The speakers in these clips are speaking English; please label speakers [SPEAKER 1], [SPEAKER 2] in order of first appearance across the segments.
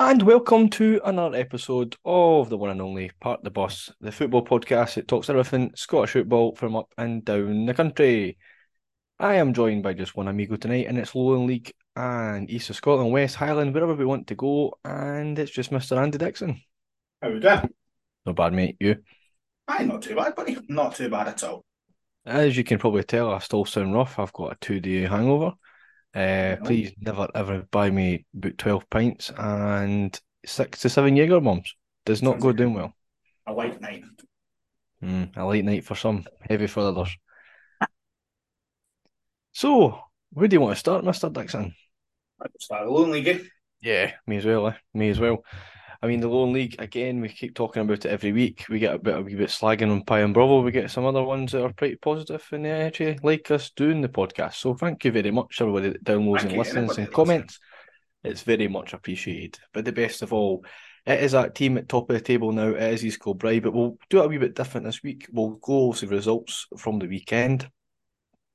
[SPEAKER 1] And welcome to another episode of the one and only Park the Bus, the football podcast that talks everything Scottish football from up and down the country. I am joined by just one amigo tonight, and it's Lowland League and East of Scotland, West Highland, wherever we want to go, and it's just Mr. Andy Dixon.
[SPEAKER 2] How are we doing?
[SPEAKER 1] Not bad, mate. You?
[SPEAKER 2] Aye, not too bad, buddy. Not too bad at all.
[SPEAKER 1] As you can probably tell, I still sound rough. I've got a two-day hangover. Uh, please never ever buy me about 12 pints and six to seven Jaeger bombs. Does not
[SPEAKER 2] Sounds
[SPEAKER 1] go
[SPEAKER 2] like
[SPEAKER 1] down well.
[SPEAKER 2] A late night.
[SPEAKER 1] Mm, a late night for some, heavy for others. So, where do you want to start, Mr. Dixon?
[SPEAKER 2] Right, start the Lowland League. eh?
[SPEAKER 1] Yeah, me as well. Eh? Me as well. I mean, the Lowland League again. We keep talking about it every week. We get a bit, a wee bit slagging on Pie and Bovril. We get some other ones that are pretty positive, and eh, they actually like us doing the podcast. So thank you very much, everybody that downloads
[SPEAKER 2] Thank
[SPEAKER 1] and listens and comments. It's very much appreciated. But the best of all, it is that team at top of the table now. It is East Kilbride, but we'll do it a wee bit different this week. We'll go to results from the weekend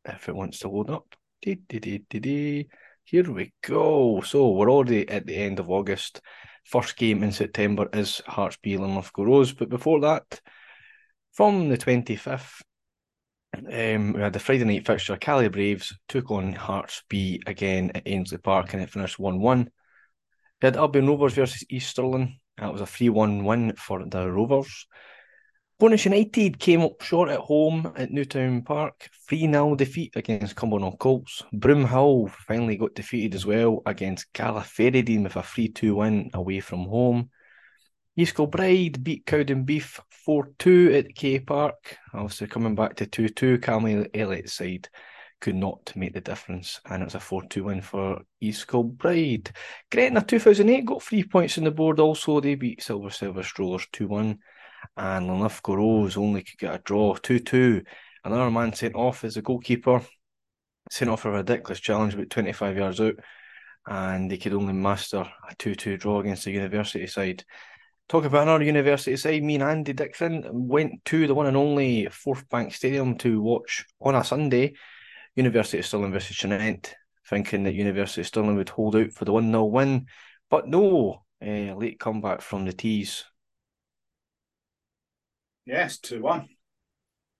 [SPEAKER 1] if it wants to load up. Dee, dee, dee. Here we go. So we're already at the end of August. First game in September is Hearts B Linlithgow Rose. But before that, from the 25th, um, we had the Friday night fixture. Cali Braves took on Hearts B again at Ainslie Park and it finished 1 1. We had Albion Rovers versus East Stirling. That was a 3 1 win for the Rovers. Bo'ness United came up short at home at Newtown Park. 3 0 defeat against Cumbernauld Colts. Broomhill finally got defeated as well against Gala Fairydean with a 3 2 win away from home. East Kilbride beat Cowdenbeath 4 2 at K Park. Obviously, coming back to 2 2, Callum Elliott's side could not make the difference, and it was a 4 2 win for East Kilbride. Gretna 2008 got three points on the board also. They beat Civil Service Strollers 2 1 and Linlithgow Rose only could get a draw 2 2. Another man sent off as a goalkeeper, sent off a ridiculous challenge about 25 yards out, and they could only master a 2 2 draw against the university side. Talk about another university side, me and Andy Dixon went to the one and only Forthbank Stadium to watch on a Sunday University of Stirling versus Tranent, thinking that University of Stirling would hold out for the 1 0 win. But no, uh, late comeback from the Tees.
[SPEAKER 2] Yes, 2 1.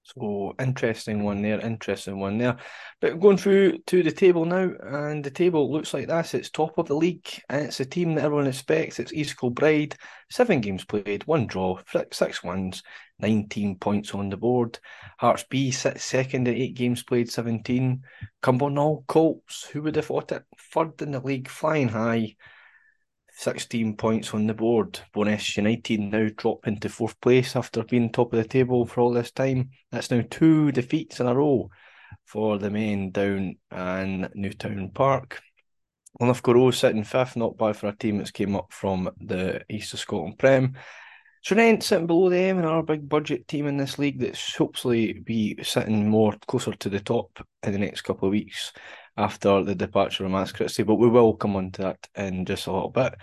[SPEAKER 1] So interesting one there, interesting one there. But going through to the table now, and the table looks like this. It's top of the league, and it's a team that everyone expects. It's East Kilbride, seven games played, one draw, six wins, 19 points on the board. Hearts B sits second at eight games played, 17. Cumbernauld Colts, who would have thought it, third in the league, flying high. 16 points on the board. Bo'ness United now drop into fourth place after being top of the table for all this time. That's now two defeats in a row for the men down in Newtown Park. Linlithgow Rose sitting fifth, not bad for a team that's came up from the East of Scotland Prem. Tranent sitting below them, and our big budget team in this league that's hopefully be sitting more closer to the top in the next couple of weeks after the departure of Max Christie, but we will come on to that in just a little bit.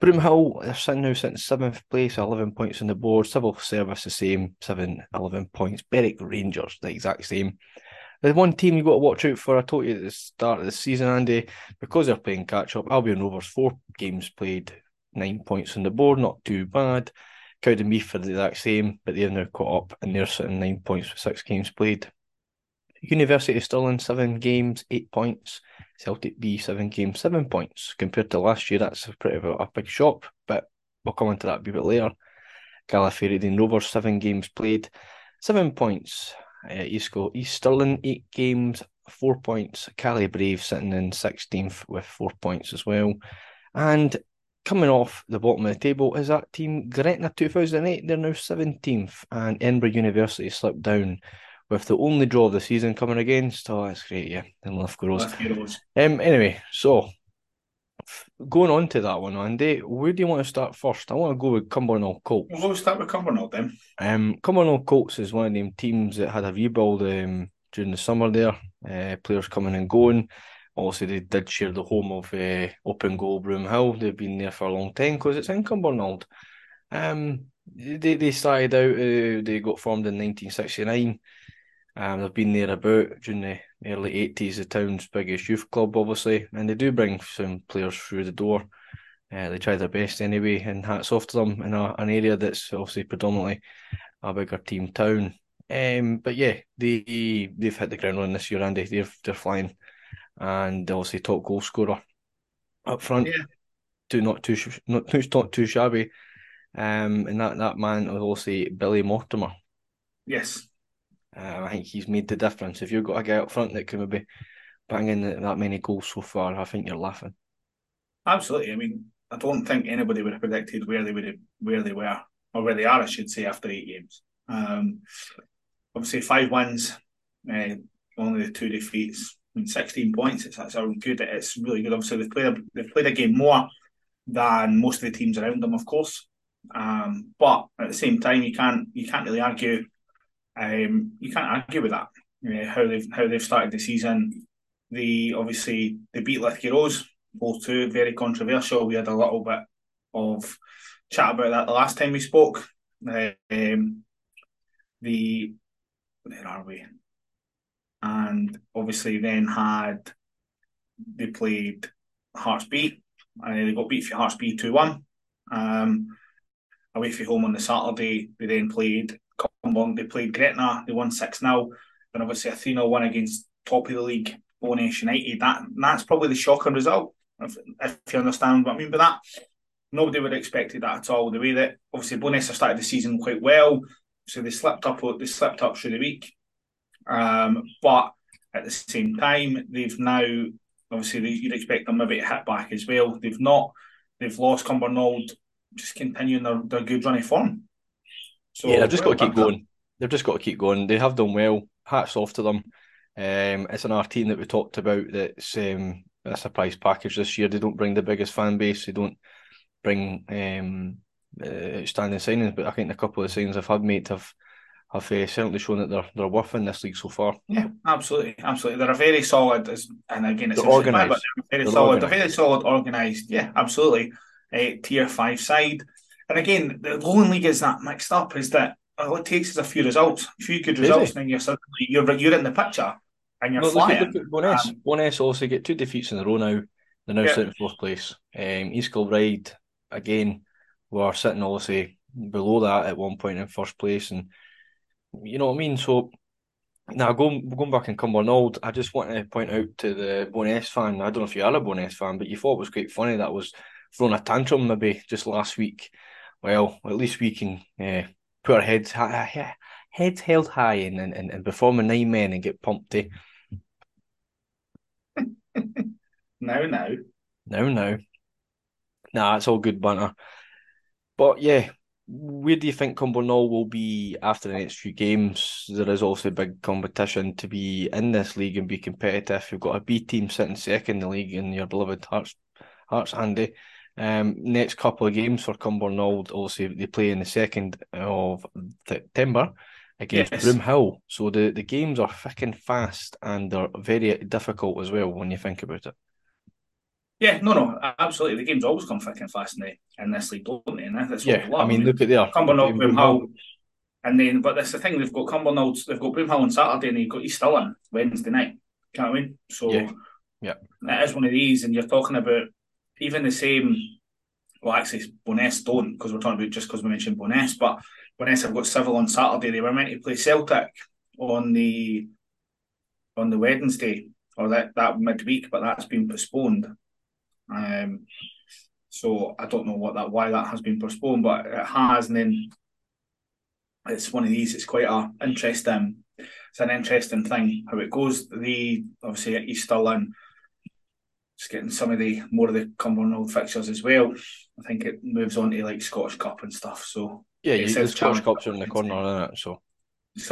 [SPEAKER 1] Broomhill, they're sitting now sitting seventh place, 11 points on the board. Civil Service, the same, 7, 11 points. Berwick Rangers, the exact same. The one team you've got to watch out for, I told you at the start of the season, Andy, because they're playing catch up. Albion Rovers, four games played, nine points on the board, not too bad. Cowdenbeath are the exact same, but they've now caught up and they're sitting nine points with six games played. University of Stirling, seven games, eight points. Celtic B, seven games, seven points. Compared to last year, that's a pretty a big shock, but we'll come into that a bit later. Gala Fairydean Rovers, seven games played, seven points. Uh, East, Go- East Stirling, eight games, four points. Cali Brave sitting in 16th with four points as well. And coming off the bottom of the table is that team Gretna 2008. They're now 17th, and Edinburgh University slipped down with the only draw of the season coming against. Oh, that's great, yeah. And Linlithgow Rose. Um, anyway, so going on to that one, Andy, where do you want to start first? I want to go with Cumbernauld Colts.
[SPEAKER 2] We'll start with Cumbernauld then.
[SPEAKER 1] Um, Cumbernauld Colts is one of them teams that had a rebuild um, during the summer there. Uh, players coming and going. Also, they did share the home of uh, Open Goal Broomhill. They've been there for a long time because it's in Cumbernauld. Um, they, they started out, uh, they got formed in 1969. Um, they've been there about during the early 80s, the town's biggest youth club, obviously, and they do bring some players through the door. Uh, they try their best anyway, and hats off to them in a, an area that's obviously predominantly a bigger team town. Um, but yeah, they they've hit the ground running this year, Andy. They're they're flying, and obviously top goal scorer up front.
[SPEAKER 2] Yeah.
[SPEAKER 1] Too not too not too not too shabby. Um, and that that man was obviously Billy Mortimer.
[SPEAKER 2] Yes.
[SPEAKER 1] Uh, I think he's made the difference. If you've got a guy up front that can maybe bang in that many goals so far, I think you're laughing.
[SPEAKER 2] Absolutely. I mean, I don't think anybody would have predicted where they would have, where they were or where they are, I should say, after eight games. Um, obviously, five wins, uh, only two defeats, I mean, sixteen points. It's that's good. It's really good. Obviously, they've played a, they've played a game more than most of the teams around them, of course. Um, but at the same time, you can't you can't really argue. Um, you can't argue with that. You know, how they've how they've started the season. They obviously they beat Lithgow Rose both two very controversial. We had a little bit of chat about that the last time we spoke. Um, the where are we? And obviously then had they played Hearts beat and they got beat for Hearts B two one. Um, away from home on the Saturday, they then played They played Gretna, they won six 0 and obviously a 3 0 win against top of the league, Bo'ness United. That that's probably the shocking result, if, if you understand what I mean by that. Nobody would have expected that at all. The way that obviously Bo'ness have started the season quite well, so they slipped up. They slipped up through the week, um, but at the same time, they've now obviously you'd expect them maybe to hit back as well. They've not. They've lost Cumbernauld, just continuing their, their good running form.
[SPEAKER 1] So yeah, they've just got to keep going. They've just got to keep going. They have done well. Hats off to them. Um, it's another team that we talked about that's um, a surprise package this year. They don't bring the biggest fan base. They don't bring um, uh, outstanding signings, but I think a couple of signings I've had made have have uh, certainly shown that they're they're worth in this league so far.
[SPEAKER 2] Yeah, absolutely, absolutely. They're a very solid, and again, it's
[SPEAKER 1] organised.
[SPEAKER 2] Very they're solid, organised. very solid, organised. Yeah, absolutely. Uh, tier five side, and again, the Lowland League is that mixed up. Is that all it takes is a few results, a few good results, and then you're suddenly you're you're in the picture and you're no, flying. Look at
[SPEAKER 1] Um, Bo'ness also get two defeats in a row now. They're now yeah. sitting fourth place. Um, East Kilbride again were sitting obviously below that at one point in first place, and you know what I mean. So now going going back in Cumbernauld, I just want to point out to the Bo'ness fan. I don't know if you are a Bo'ness fan, but you thought it was quite funny that was throwing a tantrum maybe just last week. Well, at least we can uh, put our heads high, heads held high and, and, and perform a nine men and get pumped. Eh?
[SPEAKER 2] no, no.
[SPEAKER 1] No, no. Nah, it's all good banter. But yeah, where do you think Cumbernauld will be after the next few games? There is also big competition to be in this league and be competitive. You've got a B team sitting second in the league in your beloved Hearts, Hearts Andy. Um, next couple of games for Cumbernauld, obviously they play in the second of September against yes. Broomhill. So the, the games are thick and fast and they're very difficult as well when you think about it.
[SPEAKER 2] Yeah, no, no, absolutely. The games always come thick and fast in, the, in this league, don't they? And that's
[SPEAKER 1] yeah, I mean, look at there.
[SPEAKER 2] Cumbernauld, Broomhill, and then, but that's the thing, they've got Cumbernauld, they've got Broomhill on Saturday and they've got East Stirling Wednesday night. Can't I mean? So
[SPEAKER 1] yeah. yeah,
[SPEAKER 2] that is one of these, and you're talking about even the same. Well, actually, Bo'ness don't because we're talking about just because we mentioned Bo'ness, but Bo'ness have got Civil on Saturday. They were meant to play Celtic on the on the Wednesday or that that midweek, but that's been postponed. Um, so I don't know what that why that has been postponed, but it has, and then it's one of these. It's quite a interesting. It's an interesting thing how it goes. The obviously at East Stirling, just getting some of the more of the Cumbernauld fixtures as well. I think it moves on to like Scottish Cup and stuff. So
[SPEAKER 1] yeah, you, the Scottish Cup's around the corner, isn't it? So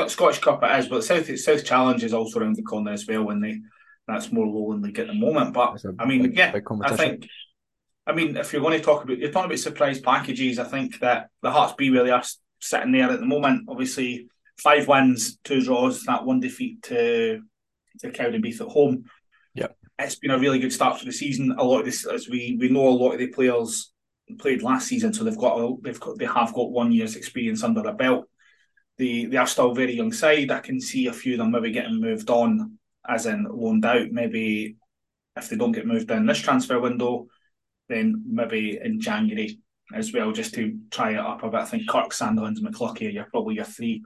[SPEAKER 2] Scottish Cup it is, but South South Challenge is also around the corner as well. When they that's more low Lowland League at the moment. But I mean, big, yeah, big I think. I mean, if you're going to talk about you're talking about surprise packages, I think that the Hearts B really are sitting there at the moment. Obviously, five wins, two draws, that one defeat to to Cowdenbeath at home. It's been a really good start for the season. A lot of this, as we we know, a lot of the players played last season, so they've got a, they've got they have got one year's experience under their belt. They they are still a very young side. I can see a few of them maybe getting moved on as in loaned out. Maybe if they don't get moved in this transfer window, then maybe in January as well, just to try it up a bit. I think Kirk, Sandilands, McCluckie are probably your three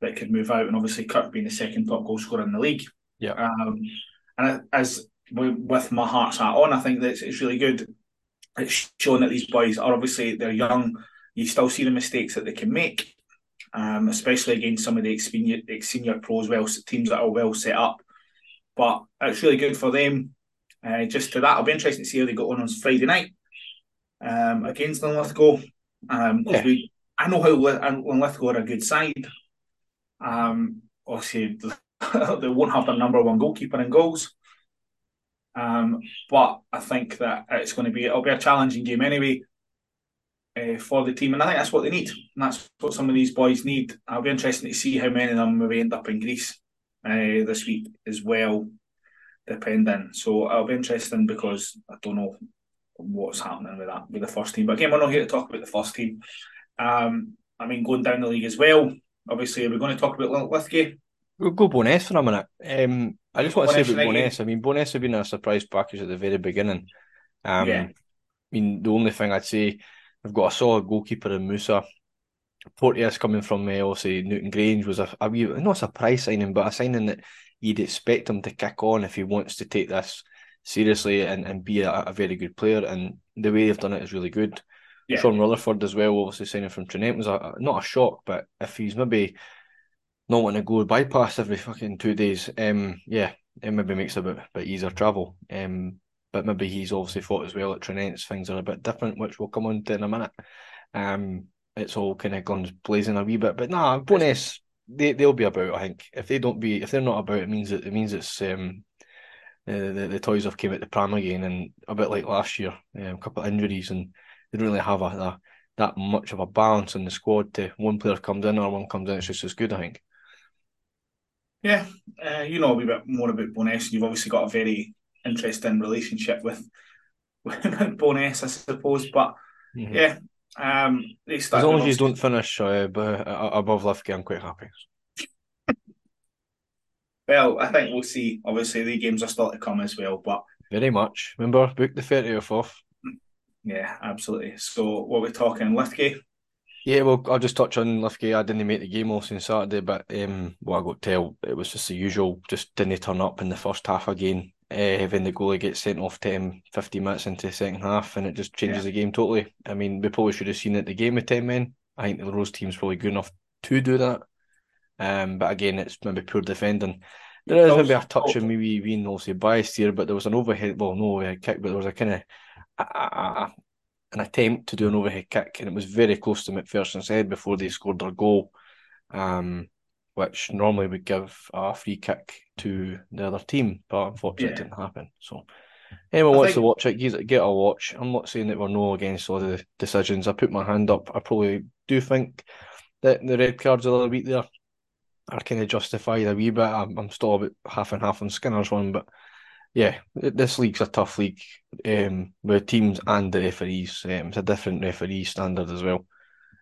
[SPEAKER 2] that could move out, and obviously Kirk being the second top goal scorer in the league.
[SPEAKER 1] Yeah.
[SPEAKER 2] Um, and as with my heart's hat on, I think that it's really good. It's showing that these boys are obviously they're young. You still see the mistakes that they can make, um, especially against some of the senior, senior pros, well teams that are well set up. But it's really good for them. Uh, just to that, I'll be interested to see how they go on on Friday night um, against Linlithgow. Um, yeah. we, I know how Linlithgow are a good side. Um, obviously, they won't have their number one goalkeeper in goals. Um, but I think that it's going to be it'll be a challenging game anyway uh, for the team, and I think that's what they need, and that's what some of these boys need. I'll be interested to see how many of them maybe end up in Greece uh, this week as well, depending. So I'll be interesting because I don't know what's happening with that with the first team. But again, we're not here to talk about the first team. Um, I mean, going down the league as well. Obviously, we're going to talk about Lithgow.
[SPEAKER 1] We'll go Bo'ness for a minute. Um, I just want to say about Bo'ness. I mean, Bo'ness have been a surprise package at the very beginning. Um, yeah. I mean, the only thing I'd say, we've got a solid goalkeeper in Musa. Porteous coming from uh, obviously Newton Grange was a, a wee, not a surprise signing, but a signing that you'd expect him to kick on if he wants to take this seriously and, and be a, a very good player. And the way they've done it is really good. Yeah. Sean Rutherford as well, obviously signing from Tranent was a, not a shock, but if he's maybe not wanting to go bypass every fucking two days, um, yeah, it maybe makes it a bit, bit easier travel. Um, but maybe he's obviously fought as well at Tranent's. Things are a bit different, which we'll come on to in a minute. Um, it's all kind of guns blazing a wee bit, but nah, Bo'ness they they'll be about. I think if they don't be, if they're not about, it means it, it means it's um, the, the, the toys have came at the pram again, and a bit like last year, um, a couple of injuries, and they don't really have a, a that much of a balance in the squad. To one player comes in or one comes in, it's just as good. I think.
[SPEAKER 2] Yeah, uh, you know a wee bit more about Bo'ness. You've obviously got a very interesting relationship with with Bo'ness, I suppose. But mm-hmm. yeah, um,
[SPEAKER 1] as long as you don't finish uh, above Lithgow, I'm quite happy.
[SPEAKER 2] well, I think we'll see. Obviously, the games are still to come as well, but
[SPEAKER 1] very much. Remember, book the 30th off.
[SPEAKER 2] Yeah, absolutely. So, what we're talking, Lithgow?
[SPEAKER 1] Yeah, well, I'll just touch on Lithgow. I didn't make the game all since Saturday, but um, what I got to tell, it was just the usual. Just didn't turn up in the first half again. Uh, when the goalie gets sent off 10, 15 minutes into the second half, and it just changes yeah. the game totally. I mean, we probably should have seen it the game with 10 men. I think the Rose team's probably good enough to do that. Um, but again, it's maybe poor defending. There is maybe a touch of maybe being also biased here, but there was an overhead, well, no overhead kick, but there was a kind of a, a, an attempt to do an overhead kick, and it was very close to McPherson's head before they scored their goal, um, which normally would give a free kick to the other team, but unfortunately yeah. it didn't happen. So anyone I wants think... to watch it, get a watch. I'm not saying that we're no against all the decisions. I put my hand up. I probably do think that the red cards the other week there are kind of justified a wee bit. I'm, I'm still about half and half on Skinner's one, but yeah, this league's a tough league um, with teams and the referees. Um, it's a different referee standard as well.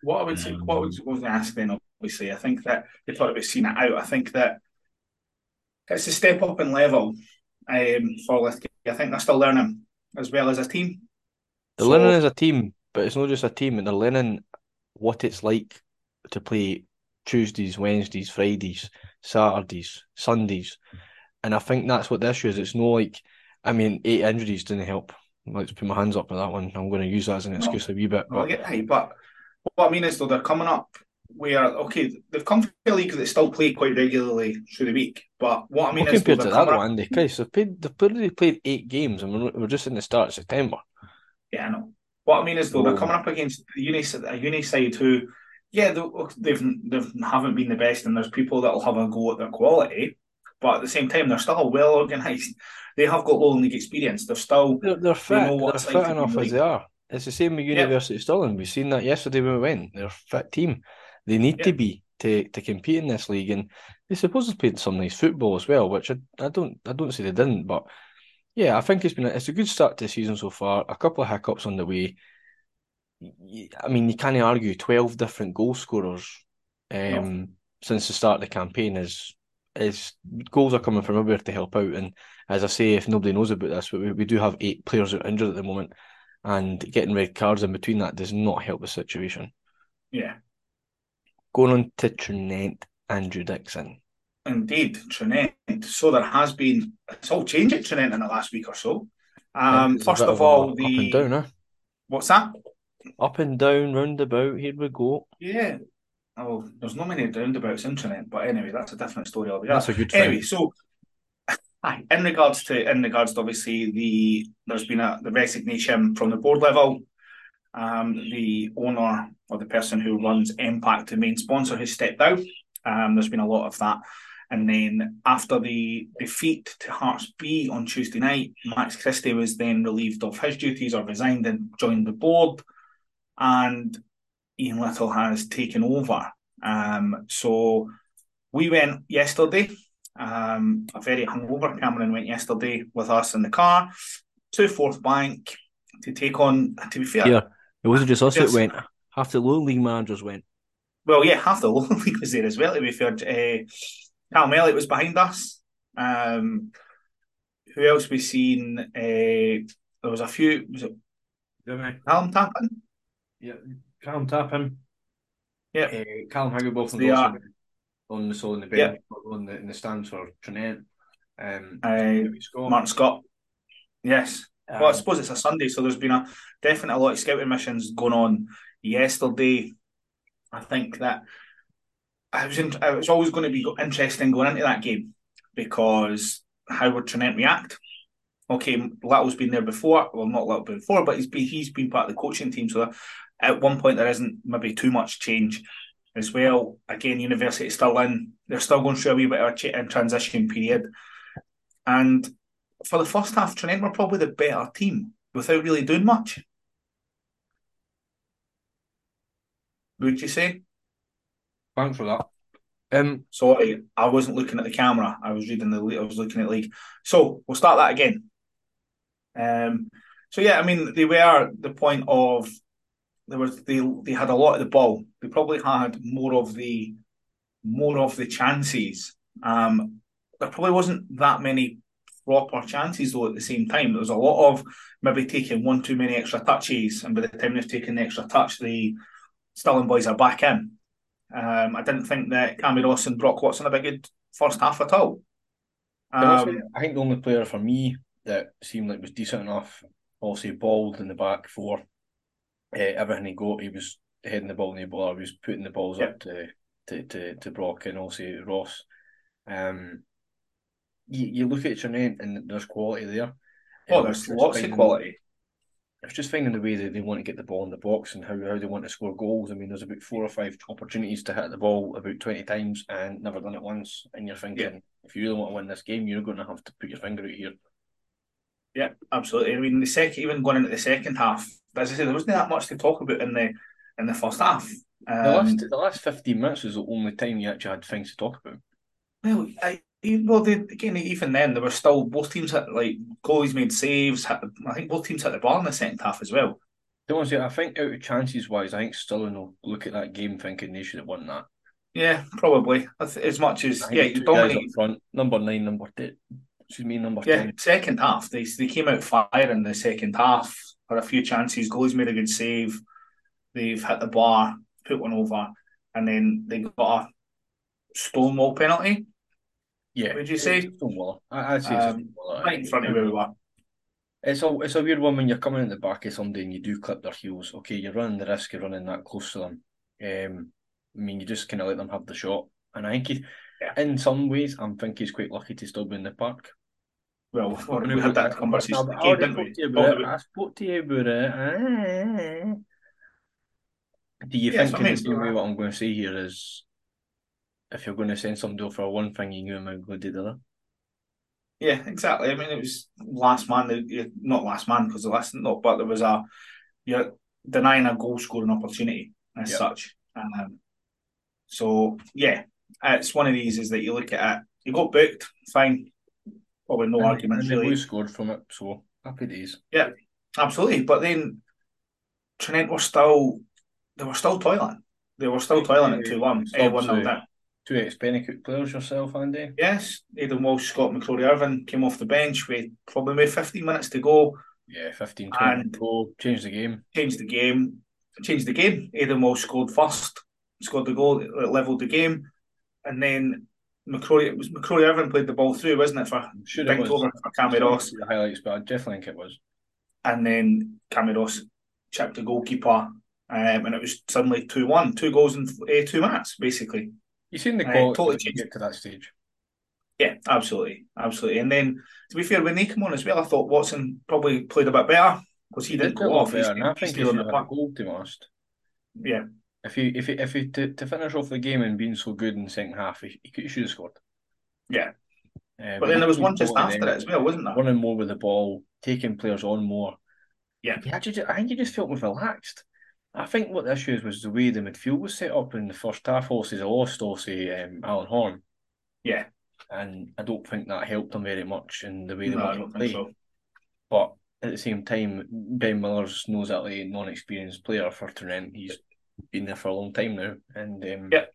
[SPEAKER 2] What I would say, what I was going to ask then, obviously, I think that you thought about seeing it out. I think that it's a step up in level um, for Lithgow. I think they're still learning as well as a team.
[SPEAKER 1] They're so, learning as a team, but it's not just a team. They're learning what it's like to play Tuesdays, Wednesdays, Fridays, Saturdays, Sundays. And I think that's what the issue is. It's no like, I mean, eight injuries didn't help. I Let's put my hands up for that one. I'm going to use that as an excuse no, a wee bit.
[SPEAKER 2] But... but what I mean is, though, they're coming up where, okay, they've come to a league that still play quite regularly through the week. But what I mean well, is,
[SPEAKER 1] compared though, to that one, Andy, Christ, they've, played, they've already played eight games and we're, we're just in the start of September.
[SPEAKER 2] Yeah, I know. What I mean is, though, they're coming up against a uni, a uni side who yeah, they've they've haven't been the best, and there's people that'll have a go at their quality, but at the same time, they're still well organised. They have got low league experience. They're still
[SPEAKER 1] they're, they're fit. They they're fit like enough as they are. It's the same with University yep. of Stirling. We've seen that yesterday when we went. They're a fit team. They need yep. to be to, to compete in this league, and they supposedly played some nice football as well, which I, I don't I don't say they didn't, but yeah, I think it's been a, it's a good start to the season so far. A couple of hiccups on the way. I mean, you can't argue twelve different goal scorers um, no. since the start of the campaign is is goals are coming from everywhere to help out. And as I say, if nobody knows about this, we, we do have eight players that are injured at the moment. and getting red cards in between that does not help the situation.
[SPEAKER 2] Yeah.
[SPEAKER 1] Going on to Tranent, Andrew Dixon.
[SPEAKER 2] Indeed, Tranent. So there has been it's all changed at Tranent in the last week or so. Um, first of, of all, the
[SPEAKER 1] up and down, huh?
[SPEAKER 2] What's that?
[SPEAKER 1] Up and down, roundabout. Here we go.
[SPEAKER 2] Yeah. Oh, there's not many roundabouts in Tranent, but anyway, that's a different story altogether.
[SPEAKER 1] That's a good
[SPEAKER 2] thing. Anyway, so in regards to in regards to obviously the there's been a the resignation from the board level. Um, the owner or the person who runs Impact, the main sponsor, has stepped out. Um, there's been a lot of that. And then after the defeat to Hearts B on Tuesday night, Max Christie was then relieved of his duties or resigned and joined the board. And Ian Little has taken over. Um, so we went yesterday um, a very hungover Cameron went yesterday with us in the car to Forthbank to take on. To be fair,
[SPEAKER 1] yeah, it wasn't just us that went. Half the low league managers went.
[SPEAKER 2] Well, yeah, half the low league was there as well. To be fair, uh, Callum Elliott was behind us. Um, who else we seen? Uh, there was a few. Was it Callum Tappin?
[SPEAKER 1] Yeah, Tappin.
[SPEAKER 2] Yeah,
[SPEAKER 1] uh, Callum Haggerboth and Dawson on the so in the bench, yeah. on the in the stands for Tranent. Um,
[SPEAKER 2] uh, Scott. Mark Scott. Yes. Um, well, I suppose it's a Sunday, so there's been a definite a lot of scouting missions going on yesterday. I think that I was in, it was always going to be interesting going into that game because how would Tranent react? Okay, Little's been there before. Well, not Little before, but he's been he's been part of the coaching team. So at one point there isn't maybe too much change as well. Again, university still in. They're still going through a wee bit of a transition period. And for the first half, Tranent were probably the better team without really doing much. Would you say?
[SPEAKER 1] Thanks for that.
[SPEAKER 2] Um, sorry, I wasn't looking at the camera. I was reading the. I was looking at league. So we'll start that again. Um. So yeah, I mean they were the point of there was they they had a lot of the ball. They probably had more of the more of the chances. Um, there probably wasn't that many proper chances though at the same time. There was a lot of maybe taking one too many extra touches, and by the time they've taken the extra touch, the Stirling boys are back in. Um, I didn't think that Cammy Ross and Brock Watson had a good first half at all.
[SPEAKER 1] Um, I think the only player for me that seemed like was decent enough, obviously balled in the back four uh, everything he got, he was heading the ball in the ball. He was putting the balls yep. up to, to, to, to Brock and also Ross. Um, you, you look at Tranent and there's quality there.
[SPEAKER 2] Oh, there's lots of quality.
[SPEAKER 1] It's just finding the way that they want to get the ball in the box and how, how they want to score goals. I mean, there's about four or five opportunities to hit the ball about 20 times and never done it once. And you're thinking, yeah. if you really want to win this game, you're going to have to put your finger out here.
[SPEAKER 2] Yeah, absolutely. I mean, the second, even going into the second half, as I said, there wasn't that much to talk about in the in the first half.
[SPEAKER 1] Um, the last the last fifteen minutes was the only time you actually had things to talk about.
[SPEAKER 2] Well, I, well, they, again, even then, there were still both teams had like goalies made saves. Had, I think both teams had the ball in the second half as well.
[SPEAKER 1] Don't say, I think out of chances wise, I think Stirling will look at that game thinking they should have won that.
[SPEAKER 2] Yeah, probably as much as yeah, you
[SPEAKER 1] front. Number nine, number ten. Excuse me, number
[SPEAKER 2] yeah, 10. second half. They they came out fire in the second half had a few chances. Goalie's made a good save. They've hit the bar, put one over, and then they got a Stonewall penalty.
[SPEAKER 1] Yeah,
[SPEAKER 2] would you say
[SPEAKER 1] Stonewall? I, I'd say
[SPEAKER 2] um, right in front of where we were.
[SPEAKER 1] It's a it's a weird one when you're coming in the back of somebody and you do clip their heels. Okay, you're running the risk of running that close to them. Um, I mean, you just kind of let them have the shot. And I think he, yeah. in some ways, I'm think he's quite lucky to still be in the park
[SPEAKER 2] well, we had that conversation.
[SPEAKER 1] I, I spoke to you about it. Do you think I mean, the same way what I'm going to say here is if you're going to send somebody for one thing, you knew I'm going to do the other?
[SPEAKER 2] Yeah, exactly. I mean, it was last man, not last man because the last not, but there was a you're denying a goal scoring opportunity as yep. such. Um, so yeah, it's one of these is that you look at it, you got booked, fine, Probably no and, arguments
[SPEAKER 1] and
[SPEAKER 2] really.
[SPEAKER 1] scored from it, so happy days.
[SPEAKER 2] Yeah, absolutely. But then Tranent were still they were still toiling. They were still toiling at two one. Uh, one nil down.
[SPEAKER 1] Two ex Penicuik players yourself, Andy.
[SPEAKER 2] Yes, Aidan Walsh, Scott McCrory Irvine came off the bench with probably maybe fifteen minutes to go.
[SPEAKER 1] Yeah, 15, 20
[SPEAKER 2] and
[SPEAKER 1] goal, changed the game.
[SPEAKER 2] Changed the game. Changed the game. Aidan Walsh scored first, scored the goal, levelled the game, and then McCrory. It was McCrory Irvine played the ball through, wasn't it? For
[SPEAKER 1] sure
[SPEAKER 2] it was. over for Cammy Ross.
[SPEAKER 1] The highlights, but I definitely think it was.
[SPEAKER 2] And then Cammy Ross chipped the goalkeeper, um, and it was suddenly two one, two goals in uh, two minutes, basically.
[SPEAKER 1] You've seen the goal uh, totally to get to that stage.
[SPEAKER 2] Yeah, absolutely, absolutely. And then to be fair, when they come on as well, I thought Watson probably played a bit better because he, he did go off.
[SPEAKER 1] Better, and I think he's on the goal to be honest.
[SPEAKER 2] Yeah.
[SPEAKER 1] If you if you if you to, to finish off the game and being so good in the second half, he, he should have scored.
[SPEAKER 2] Yeah. Uh, but, then there was one just after it as well, wasn't there?
[SPEAKER 1] Running more with the ball, taking players on more.
[SPEAKER 2] Yeah.
[SPEAKER 1] He actually, I think he just felt more relaxed. I think what the issue is was the way the midfield was set up in the first half. Also, they lost also um, Alan Horn.
[SPEAKER 2] Yeah
[SPEAKER 1] and I don't think that helped them very much in the way they
[SPEAKER 2] no,
[SPEAKER 1] want to play. So. But at the same time, Ben Miller's knows that a non-experienced player for Trent. He's been there for a long time now, and um,
[SPEAKER 2] yeah.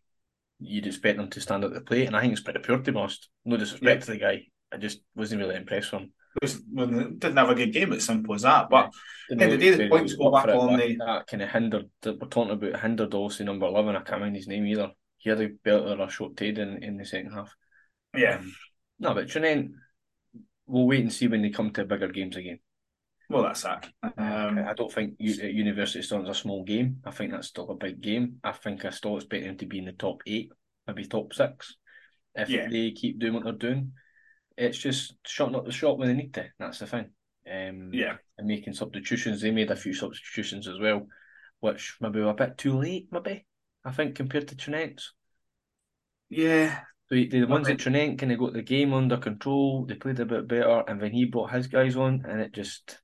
[SPEAKER 1] you'd expect them to stand at the plate. And I think it's pretty pure to be honest. No disrespect yeah. to the guy, I just wasn't really impressed with him.
[SPEAKER 2] Was, well, didn't have a good game. It's simple as that. But yeah. the day, the points go back on the
[SPEAKER 1] that kind of hindered. We're talking about hindered also number eleven. I can't remember his name either. He had a belter a short tail in in the second half.
[SPEAKER 2] Yeah. Um,
[SPEAKER 1] no, but Tranent, we'll wait and see when they come to bigger games again.
[SPEAKER 2] Well, that's that. Um,
[SPEAKER 1] I don't think University Ston's a small game. I think that's still a big game. I think I still expect them to be in the top eight, maybe top six, if yeah. they keep doing what they're doing. It's just shutting up the shop when they need to. That's the thing. Um,
[SPEAKER 2] yeah.
[SPEAKER 1] And making substitutions. They made a few substitutions as well, which maybe were a bit too late, maybe, I think, compared to Tranent's.
[SPEAKER 2] Yeah,
[SPEAKER 1] so the ones at Tranent kind of got the game under control. They played a bit better, and then he brought his guys on, and it just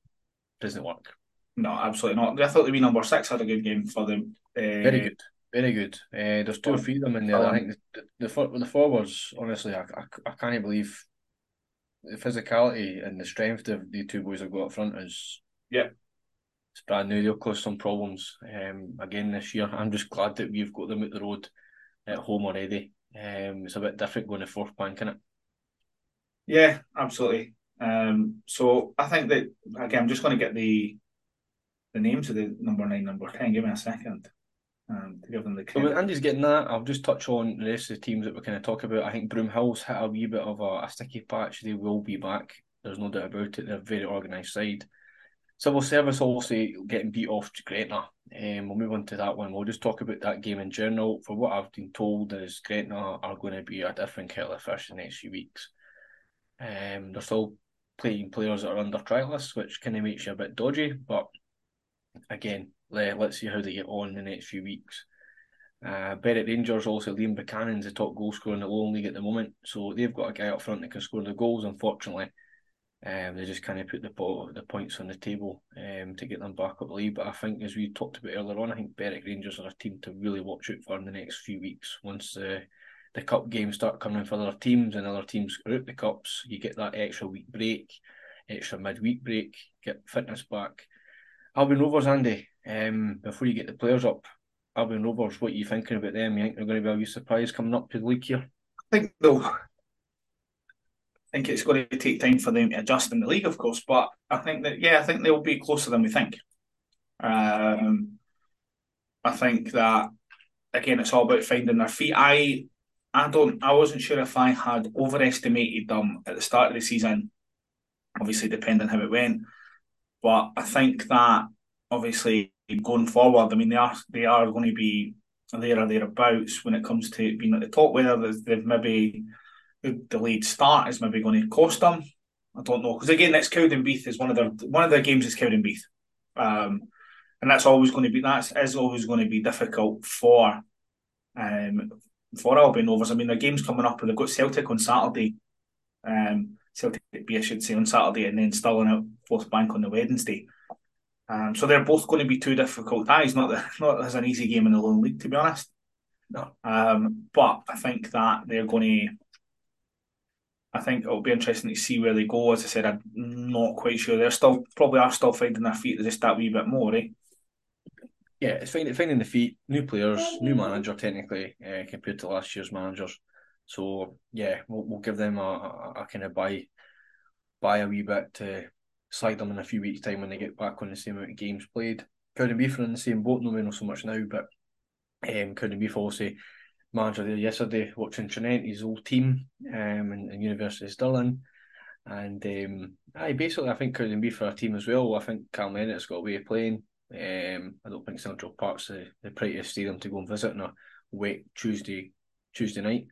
[SPEAKER 1] doesn't work.
[SPEAKER 2] No, absolutely not. I thought the wee number six had a good game for them. Uh,
[SPEAKER 1] very good, very good. Uh, there's two or three of them in there. I think the the, the forwards, honestly, I, I, I can't believe the physicality and the strength of the two boys have got up front is
[SPEAKER 2] yeah.
[SPEAKER 1] It's brand new. They'll cause some problems um, again this year. I'm just glad that we've got them at the road at home already. Um, it's a bit different going to Forthbank, isn't it?
[SPEAKER 2] Yeah, absolutely. Um, so I think that again, I'm just going to get the the names of the number nine, number ten. Give me a second um, to give them the.
[SPEAKER 1] So when Andy's getting that, I'll just touch on the rest of the teams that we're kind of talk about. I think Broomhill's hit a wee bit of a, a sticky patch. They will be back. There's no doubt about it. They're a very organised side. Civil Service obviously getting beat off to Gretna. Um, we'll move on to that one. We'll just talk about that game in general. For what I've been told is Gretna are going to be a different kettle of fish in the next few weeks. Um, they're still playing players that are under trial lists, which kind of makes you a bit dodgy. But again, let, let's see how they get on in the next few weeks. Uh, Berwick Rangers also Liam Buchanan's the top goal scorer in the Lowland League at the moment, so they've got a guy up front that can score the goals. Unfortunately, um, they just kind of put the the points on the table um, to get them back up the league. But I think, as we talked about earlier on, I think Berwick Rangers are a team to really watch out for in the next few weeks. Once the the cup games start coming in for other teams and other teams group the cups, you get that extra week break, extra midweek break, get fitness back. Albion Rovers, Andy. Um, before you get the players up, Albion Rovers, what are you thinking about them? You think they're going to be a surprise coming up to the league here?
[SPEAKER 2] I think they'll I think it's going to take time for them to adjust in the league, of course. But I think that yeah, I think they'll be closer than we think. Um, I think that again, it's all about finding their feet. I I don't I wasn't sure if I had overestimated them at the start of the season. Obviously, depending how it went, but I think that obviously going forward, I mean they are they are going to be there or thereabouts when it comes to being at the top. Whether they've maybe the delayed start is maybe going to cost them. I don't know because again, next Cowdenbeath is one of their one of their games is Cowdenbeath, um, and that's always going to be that is always going to be difficult for um, for Albion Rovers. I mean, their game's coming up, and they've got Celtic on Saturday. Um, Celtic B, I should say, on Saturday, and then Stirling out Bank on the Wednesday. Um, so they're both going to be two difficult ties. Not that not as an easy game in the Lowland League, to be honest.
[SPEAKER 1] No.
[SPEAKER 2] Um, but I think that they're going to I think it'll be interesting to see where they go. As I said, I'm not quite sure. They're still probably are still finding their feet just that wee bit more, eh?
[SPEAKER 1] Yeah, it's finding finding the feet, new players, new manager technically uh, compared to last year's managers. So yeah, we'll, we'll give them a, a, a kind of buy buy a wee bit to slide them in a few weeks' time when they get back on the same amount of games played. Cowdenbeath are in the same boat, no, we know so much now, but um, Cowdenbeath also manager there yesterday watching Tranent, his old team, um, and, and University of Stirling. And um, I basically I think Cowdenbeath for a team as well. I think Cal Mennett's got a way of playing. Um, I don't think Central Park's the, the prettiest stadium to go and visit on a wet Tuesday Tuesday night.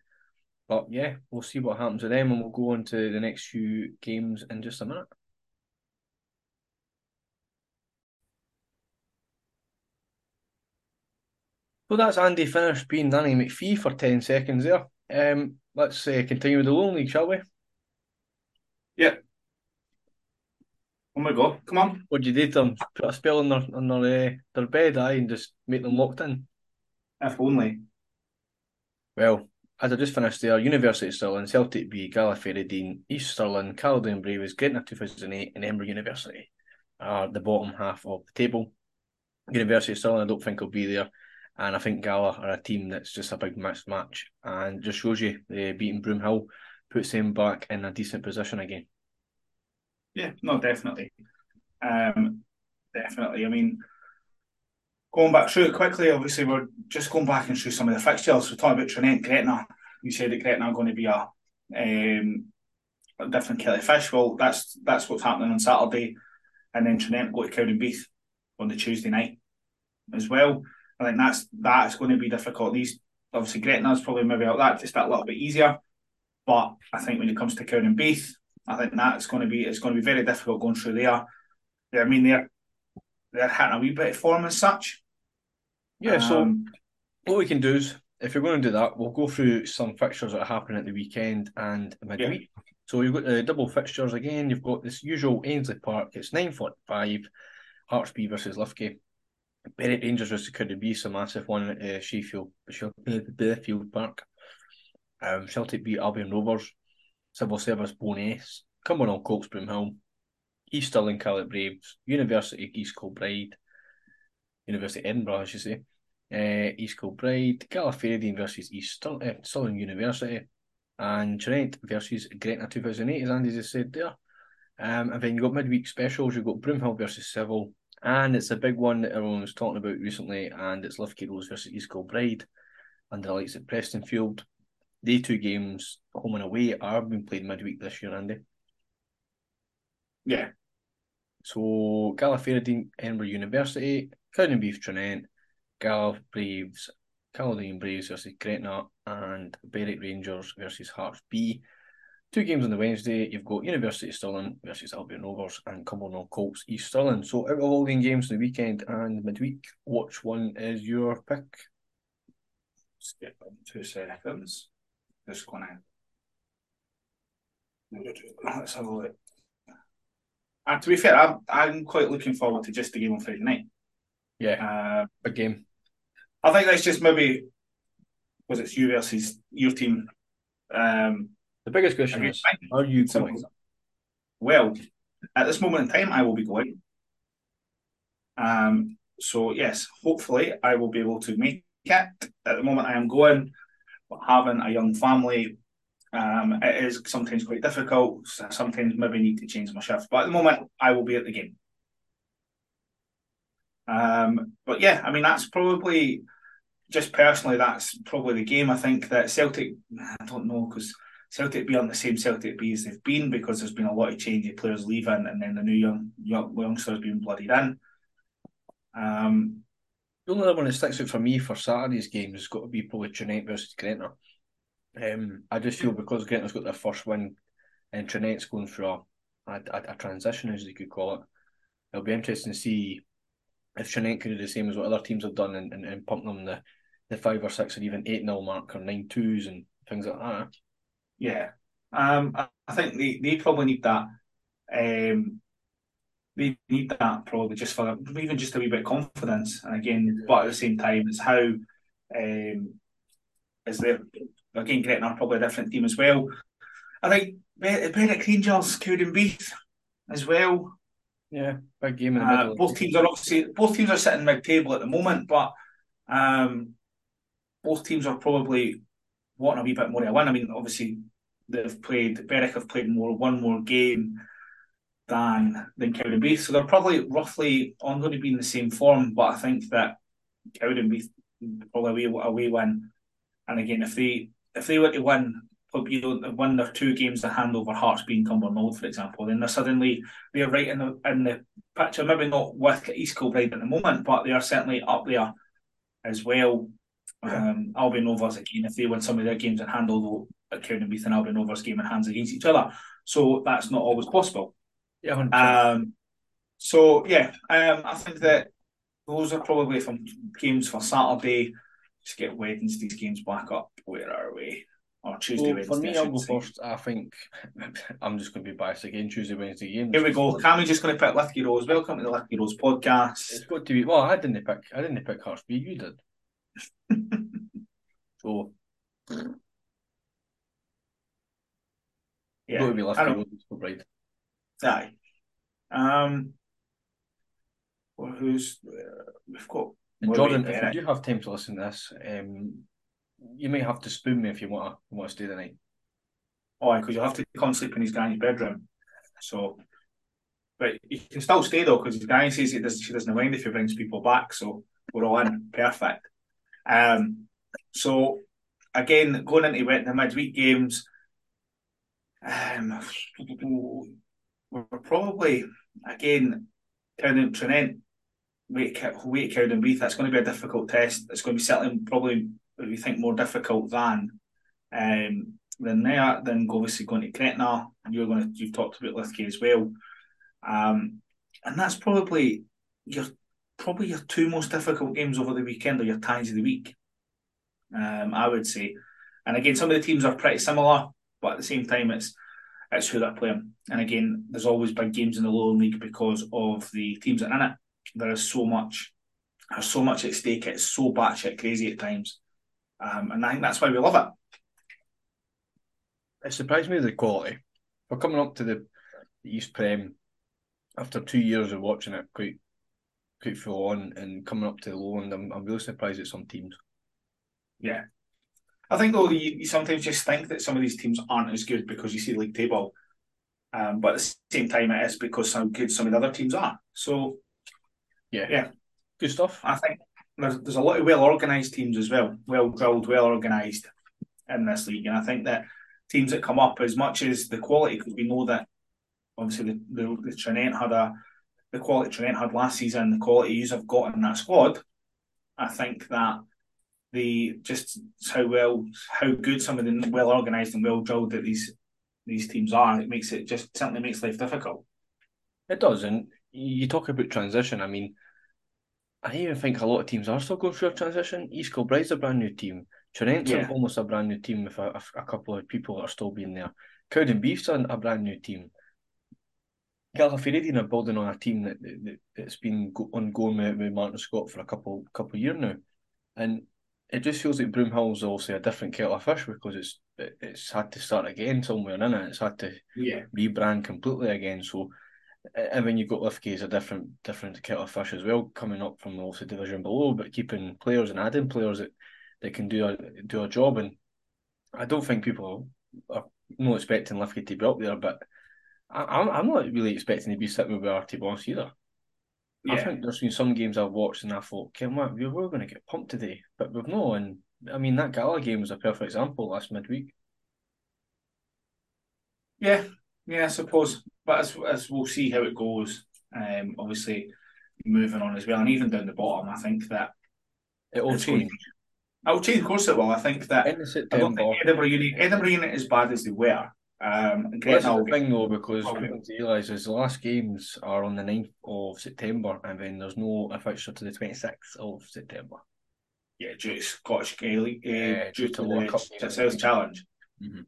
[SPEAKER 1] But yeah, we'll see what happens with them and we'll go on to the next few games in just a minute. Well, that's Andy finished being Danny McPhee for 10 seconds there. Um, let's uh, continue with the Lowland League, shall we?
[SPEAKER 2] Yeah. Oh my god, come on.
[SPEAKER 1] What do you do to them? Put a spell on their, on their, uh, their bed, aye, and just make them locked in?
[SPEAKER 2] If only.
[SPEAKER 1] Well, as I just finished there, University of Stirling, Celtic B, Gala Fairydean, East Stirling, Caledonian Braves, Gretna 2008, and Edinburgh University are the bottom half of the table. University of Stirling, I don't think will be there. And I think Gala are a team that's just a big mismatch and just shows you the beating Broomhill puts them back in a decent position again.
[SPEAKER 2] Yeah, no, definitely. Um, definitely. I mean, going back through it quickly, obviously, we're just going back and through some of the fixtures. We're talking about Tranent, Gretna. You said that Gretna are going to be a, um, a different Kelly fish. Well, that's that's what's happening on Saturday. And then Tranent go to Cowdenbeath on the Tuesday night as well. I think that's that's going to be difficult. These obviously Gretna's probably maybe out that just that little bit easier, but I think when it comes to Cowdenbeath, I think that's going to be it's going to be very difficult going through there. I mean they're they're hitting a wee bit of form as such.
[SPEAKER 1] Yeah, so um, what we can do is if you're going to do that, we'll go through some fixtures that are happening at the weekend and midweek. Yeah. So you've got the double fixtures again. You've got this usual Ainslie Park. It's nine forty-five. Hearts B versus Lithgow. Berwick Rangers could be a massive one at uh, Shielfield, Shielfield Park. Um, Celtic beat Albion Rovers, Civil Service Bo'ness, Cumbernauld Colts Broomhill, East Stirling Calais Braves, University East Kilbride, University Edinburgh, I should say, uh, East Kilbride, Gala Fairydean versus East Stirling, uh, Stirling University, and Trent versus Gretna 2008, as Andy just said there. Um, and then you've got midweek specials, you've got Broomhill versus Civil, and it's a big one that everyone was talking about recently, and it's Lithgow Rose versus East Kilbride under the lights at Prestonfield. The two games, home and away, are being played midweek this year, Andy.
[SPEAKER 2] Yeah.
[SPEAKER 1] So Gala Fairydean, Edinburgh University, Cowdenbeath, Tranent, Gallif Braves, Caledonian Braves versus Gretna, and Berwick Rangers versus Hearts B. Two games on the Wednesday, you've got University of Stirling versus Albion Rovers and Cumbernauld Colts East Stirling. So out of all the games on the weekend and midweek, which one is your pick?
[SPEAKER 2] Skip in two seconds. Just going to. Let's have a look. And to be fair, I'm, I'm quite looking forward to just the game on Friday night.
[SPEAKER 1] Yeah, uh, big game.
[SPEAKER 2] I think that's just maybe was it's you versus your team. Um,
[SPEAKER 1] the biggest question is, are you going?
[SPEAKER 2] Well, at this moment in time, I will be going. Um, so yes, hopefully I will be able to make it. At the moment, I am going, but having a young family, um, it is sometimes quite difficult. Sometimes maybe need to change my shift, but at the moment, I will be at the game. Um, but yeah, I mean that's probably just personally that's probably the game. I think that Celtic, I don't know because Celtic be aren't the same Celtic B as they've been because there's been a lot of change of players leaving and then the new young, young youngsters being blooded in. Um,
[SPEAKER 1] the only other one that sticks out for me for Saturday's game has got to be probably Tranent versus Gretna. Um, I just feel because Gretna's got their first win and Tranent's going through a, a, a, transition, as you could call it, it'll be interesting to see if Tranent can do the same as what other teams have done and, and, and pump them the, the five or six or even eight nil mark or nine twos and things like that.
[SPEAKER 2] Yeah, um, I think they, they probably need that. Um, they need that probably just for even just a wee bit of confidence. And again, but at the same time, it's how um, is there again Gretna are probably a different team as well. I think Berwick Rangers, Cowdenbeath as well.
[SPEAKER 1] Yeah, big game in
[SPEAKER 2] the middle. Uh, both teams are obviously both teams are sitting mid table at the moment, but um, both teams are probably wanting a wee bit more of a win. I mean, obviously they've played Berwick have played more one more game. Than than Cowdenbeath. So they're probably roughly on going to be in the same form, but I think that Cowdenbeath probably away, away win. And again, if they if they were to win, you know, win their two games to hand over Hearts being Cumbernauld, for example, then they're suddenly they're right in the in the picture. Maybe not with East Kilbride at the moment, but they are certainly up there as well. Yeah. Um, Albion Rovers again, if they win some of their games in hand, although Cowdenbeath and Albion Rovers game in hands against each other, so that's not always possible.
[SPEAKER 1] Yeah. 100%. Um.
[SPEAKER 2] So yeah, um, I think that those are probably from games for Saturday. Just get Wednesday's games back up. Where are we? Or Tuesday, Wednesday.
[SPEAKER 1] For me, I'll go first. I think I'm just going to be biased again. Tuesday, Wednesday games.
[SPEAKER 2] Here we go. Cammy just going to pick Lithgow Rose. Welcome to the Lithgow Rose podcast.
[SPEAKER 1] It's got to be. Well, I didn't pick. I didn't pick Hurstby. You did. so. Yeah, got to be Lithgow Rose right.
[SPEAKER 2] Aye. Um. Well, who's uh, we've got?
[SPEAKER 1] And Jordan, if you do have time to listen to this, um, you may have to spoon me if you want to want to stay the night.
[SPEAKER 2] Oh, because you'll have to come sleep in his granny's bedroom. So, but you can still stay though, because his granny says he doesn't, she doesn't mind if he brings people back. So we're all in. Perfect. Um. So again, going into the midweek games, um, we're probably again County Tranent, wait, wait Cowdenbeath. That's going to be a difficult test. It's going to be certainly probably we think more difficult than um, than there. Then obviously going to Gretna, and you're going to you've talked about Lithgow as well, um, and that's probably your probably your two most difficult games over the weekend or your ties of the week. Um, I would say, and again, some of the teams are pretty similar, but at the same time, it's it's who they're playing. And again, there's always big games in the lower league because of the teams that are in it. There is so much, there's so much at stake. It's so batshit crazy at times. Um, and I think that's why we love it.
[SPEAKER 1] It surprised me the quality. We're coming up to the, East Prem after two years of watching it quite quite full on and coming up to the low end. I'm, I'm really surprised at some teams.
[SPEAKER 2] Yeah. I think though you, you, sometimes just think that some of these teams aren't as good because you see the league table. Um, but at the same time it is because how good some of the other teams are. So
[SPEAKER 1] yeah. Yeah. Good stuff.
[SPEAKER 2] I think there's, there's a lot of well organised teams as well, well drilled, well organised in this league, and I think that teams that come up as much as the quality, because we know that obviously the the, the Tranent had a the quality Tranent had last season, the quality you have got in that squad. I think that the just how well how good some of the well organised and well drilled that these these teams are, it makes it just certainly makes life difficult.
[SPEAKER 1] It does, and you talk about transition. I mean, I even think a lot of teams are still going through a transition. East Kilbride's a brand new team. Tranent's yeah. almost a brand new team with a, a, couple of people that are still being there. Cowdenbeath's a, a brand new team. Gala Fairydean are building on a team that, that that's been ongoing with, with Martin Scott for a couple couple of years now, and it just feels like Broomhill's also a different kettle of fish because it's it, it's had to start again somewhere in it. It's had to
[SPEAKER 2] yeah.
[SPEAKER 1] rebrand completely again. So and then you've got Lithgow as a different different kettle of fish as well, coming up from also division below, but keeping players and adding players that, that can do a do a job. And I don't think people are not expecting Lithgow to be up there, but I, am I'm not really expecting to be sitting with Artie Boss either. Yeah. I think there's been some games I've watched and I thought, okay, what, we were going to get pumped today, but we've no. And I mean, that Gala game was a perfect example last midweek.
[SPEAKER 2] Yeah, yeah, I suppose. But as, as we'll see how it goes, um, obviously moving on as well, and even down the bottom, I think that
[SPEAKER 1] it will change.
[SPEAKER 2] It will change, of course it will. I think that I don't think Edinburgh Unit, Edinburgh Unit as bad as they were. Um,
[SPEAKER 1] well, that's the thing though, because what we to realise is the last games are on the 9th of September, and then there's no fixture to the 26th of September.
[SPEAKER 2] Yeah, due to Scottish Gaelic, uh, yeah, due, to, to the South Challenge.
[SPEAKER 1] Mm-hmm.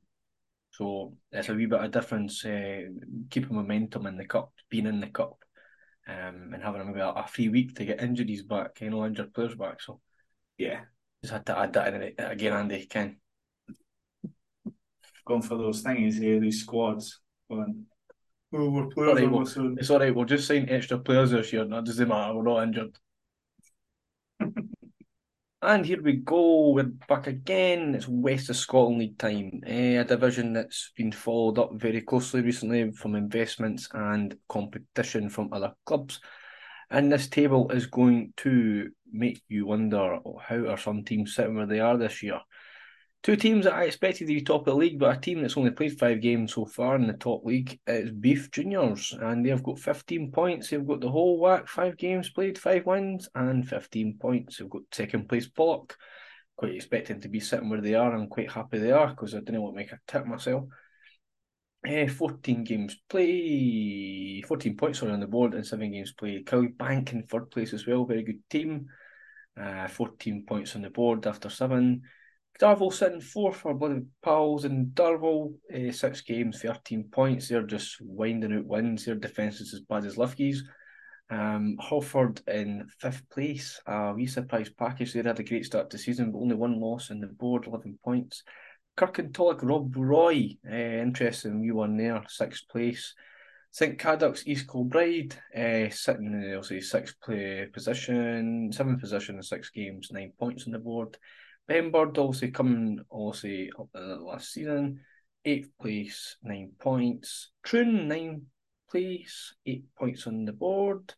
[SPEAKER 1] So it's a wee bit of difference uh, keeping momentum in the cup, being in the cup, um, and having maybe a, a free week to get injuries back, you know, injured players back. So
[SPEAKER 2] yeah,
[SPEAKER 1] just had to add that in again, Andy. Ken
[SPEAKER 2] going for those things here, these squads. Going, oh, we're players
[SPEAKER 1] all right, we'll, It's all right. We'll just sign extra players this year. That doesn't matter. We're not injured. And here we go. We're back again. It's West of Scotland League time, eh, a division that's been followed up very closely recently from investments and competition from other clubs. And this table is going to make you wonder oh, how are some teams sitting where they are this year? Two teams that I expected to be top of the league, but a team that's only played five games so far in the top league is Beith Juniors, and they've got 15 points. They've got the whole whack, five games played, five wins, and 15 points. They've got second place Pollok. Quite expecting to be sitting where they are. I'm quite happy they are because I didn't want to make a tip myself. Uh, 14 games played, 14 points on the board and 7 games played. Clydebank in third place as well, very good team. Uh, 14 points on the board after 7. Darvel sitting four for bloody pals and Darvel, uh, eh, six games, 13 points. They're just winding out wins. Their defence is as bad as Lifke's. Um, Hurlford in fifth place. A uh, wee surprise package. They had a great start to season, but only one loss in the board, 11 points. Kirkintilloch, Rob Roy, uh, interesting new one there, sixth place. St Cadoc's, East Kilbride, uh, eh, sitting in the sixth play position, seventh position in six games, nine points on the board. Benburb also coming also up the last season, eighth place, nine points. Troon, nine place, eight points on the board.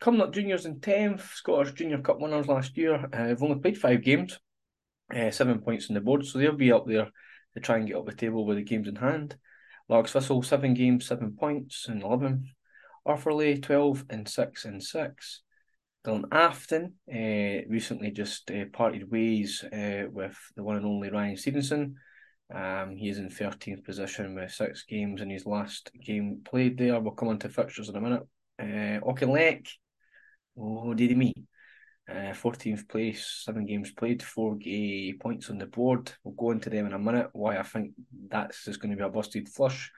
[SPEAKER 1] Cumnock juniors in tenth, Scottish Junior Cup winners last year. Uh, have only played five games, uh, seven points on the board, so they'll be up there to try and get up the table with the games in hand. Largs Thistle, seven games, seven points, and 11th. Arthurlie, 12 and 6 and 6. Glenafton uh, recently just uh, parted ways uh, with the one and only Ryan Stevenson. Um, he is in 13th position with six games in his last game played there. We'll come on to fixtures in a minute. Uh, Auchinleck, oh, did me. Uh, 14th place, seven games played, four gay points on the board. We'll go into them in a minute. Why I think that's just going to be a busted flush,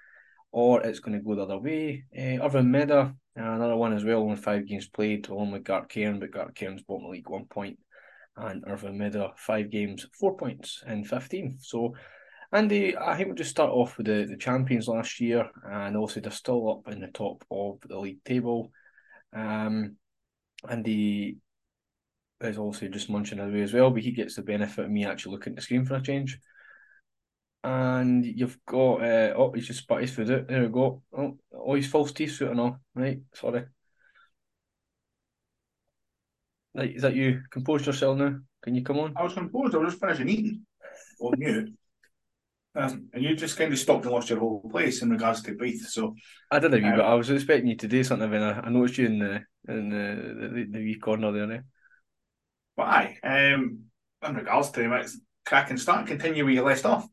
[SPEAKER 1] or it's going to go the other way. Uh, Irvine Meadow, another one as well, only five games played, along with Gartcairn, but Gartcairn's bottom league one point, and Irvine Meadow five games, four points in 15th. So, Andy, I think we'll just start off with the, the champions last year, and also they're still up in the top of the league table. Um, and the is also just munching away as well, but he gets the benefit of me actually looking at the screen for a change. And you've got uh, oh he's just spat his food out. There we go. Oh, oh his false teeth suit and all. Right, sorry. Right, is that you? Composed yourself now? Can you come on?
[SPEAKER 2] I was composed, I was just finishing eating. On you. Um, and you just kind of stopped and lost your whole place in regards to breathe. So
[SPEAKER 1] I did a wee um, bit. I was expecting you to do something, and I, I noticed you in the in the, the, the wee corner there. Eh?
[SPEAKER 2] But aye, um, in regards to him, it's cracking start. Continue where you left off.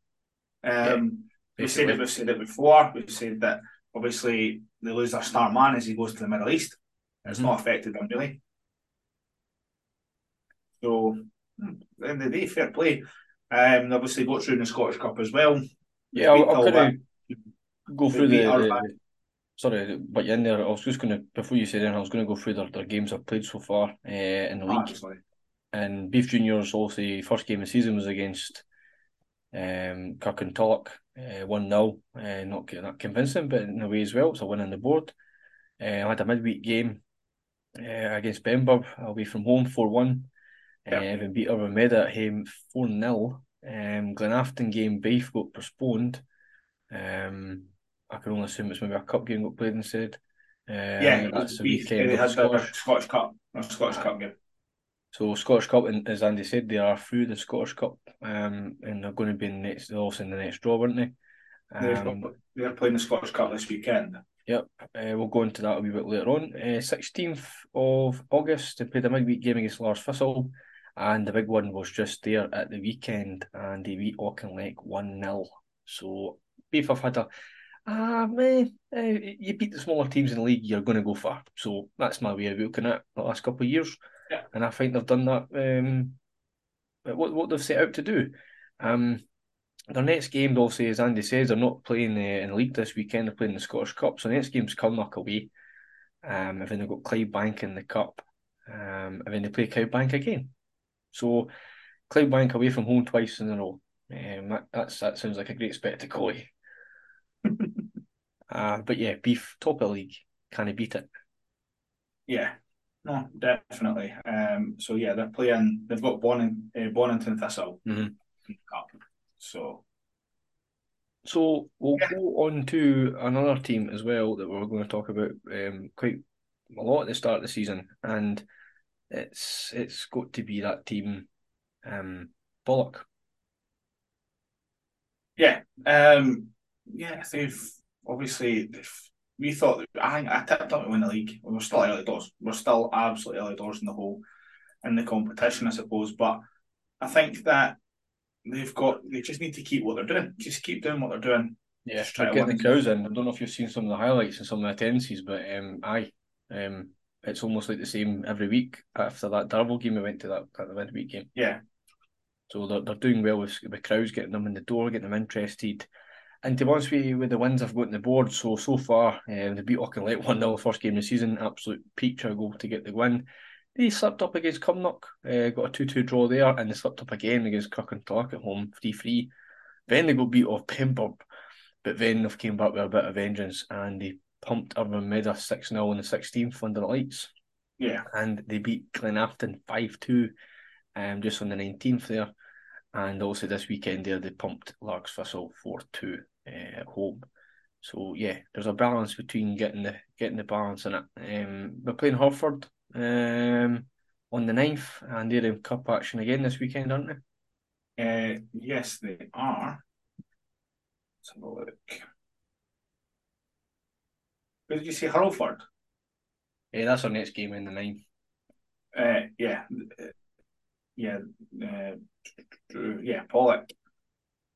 [SPEAKER 2] Um, yeah, we said it. We've said it before. We've said that obviously they lose their star man as he goes to the Middle East. It's mm-hmm. not affected them really. So, hmm, at the end of the day, fair play. Um, obviously got through in the Scottish Cup as well.
[SPEAKER 1] Yeah, going to go through the, the, sorry, but you're in there, I was just to before you said anything, I was going to go through their, their games I've played so far uh, in the league. Ah, and Beith Juniors obviously, first game of the season was against um, Kirkintilloch, uh, 1 0. Uh, not, not convincing, but in a way as well. It's a win on the board. Uh, I had a midweek game uh, against Benburb away from home 4 1. Yep. Uh, even beat Irvine Meadow at home 4 0. Um, Glenafton game, Beith got postponed. Um, I can only assume it's maybe a cup game got played instead.
[SPEAKER 2] Uh, yeah, that's the weekend. They had the Scottish Cup, a Scottish Cup game.
[SPEAKER 1] So Scottish Cup, and as Andy said, they are through the Scottish Cup, um, and they're going to be in the next, also in the next draw, aren't they?
[SPEAKER 2] Um, they're playing the Scottish Cup this weekend.
[SPEAKER 1] Yep, uh, we'll go into that a wee bit later on. Uh, sixteenth uh, of August, they played a midweek game against Largs Thistle, and the big one was just there at the weekend, and they beat Auchinleck one 0 So Beith have had a ah man, uh, you beat the smaller teams in the league, you're going to go far. So that's my way of looking at it the last couple of years.
[SPEAKER 2] Yeah.
[SPEAKER 1] And I think they've done that. Um, what what they've set out to do. Um, their next game, obviously, as Andy says, they're not playing uh, in the league this weekend. They're playing the Scottish Cup. So next game's Kilmarnock away. Um, and then they've got Clydebank in the cup. Um, and then they play Clydebank again. So Clydebank away from home twice in a row. Um, that that's that sounds like a great spectacle. uh, but yeah, Beith top of the league. Can he beat it?
[SPEAKER 2] Yeah, No, definitely. Um, so yeah, they're playing. They've got Bonning, uh, Bonnyton Thistle
[SPEAKER 1] mm-hmm.
[SPEAKER 2] Cup. So,
[SPEAKER 1] so we'll yeah. go on to another team as well that we're going to talk about um, quite a lot at the start of the season, and it's it's got to be that team, um, Pollok.
[SPEAKER 2] Yeah, um, yeah, they've obviously they've we thought I think I tipped them to win the league. We were still early doors. We're still absolutely early doors in the whole in the competition, I suppose. But I think that they've got they just need to keep what they're doing. Just keep doing what they're doing.
[SPEAKER 1] Yeah, try getting the crowds in. I don't know if you've seen some of the highlights and some of the attendances, but um, I um, it's almost like the same every week. After that Darvel game, we went to that that the midweek game.
[SPEAKER 2] Yeah.
[SPEAKER 1] So they're, they're doing well with, with crowds, getting them in the door, getting them interested. And to be honest with you, with the wins I've got on the board, so so far, um, they beat Auchinleck 1 0 the first game of the season, absolute peak goal to get the win. They slipped up against Cumnock, uh, got a 2 2 draw there, and they slipped up again against Kirkintilloch at home, 3 3. Then they got beat off Pembrey, but then they've came back with a bit of vengeance and they pumped Irvine 6 0 in the 16th under the lights.
[SPEAKER 2] Yeah.
[SPEAKER 1] And they beat Glenafton 5 2 um, just on the 19th there. And also this weekend there, they pumped Largs Thistle 4 2 uh, at home. So yeah, there's a balance between getting the getting the balance in it. Um, we're playing Hurlford um, on the 9th, and they're in cup action again this weekend, aren't
[SPEAKER 2] they? Uh, yes, they are. Let's have a look. Where did you say Hurlford?
[SPEAKER 1] Yeah, that's our next game in the 9th.
[SPEAKER 2] Uh, yeah, yeah, uh, yeah, Pollok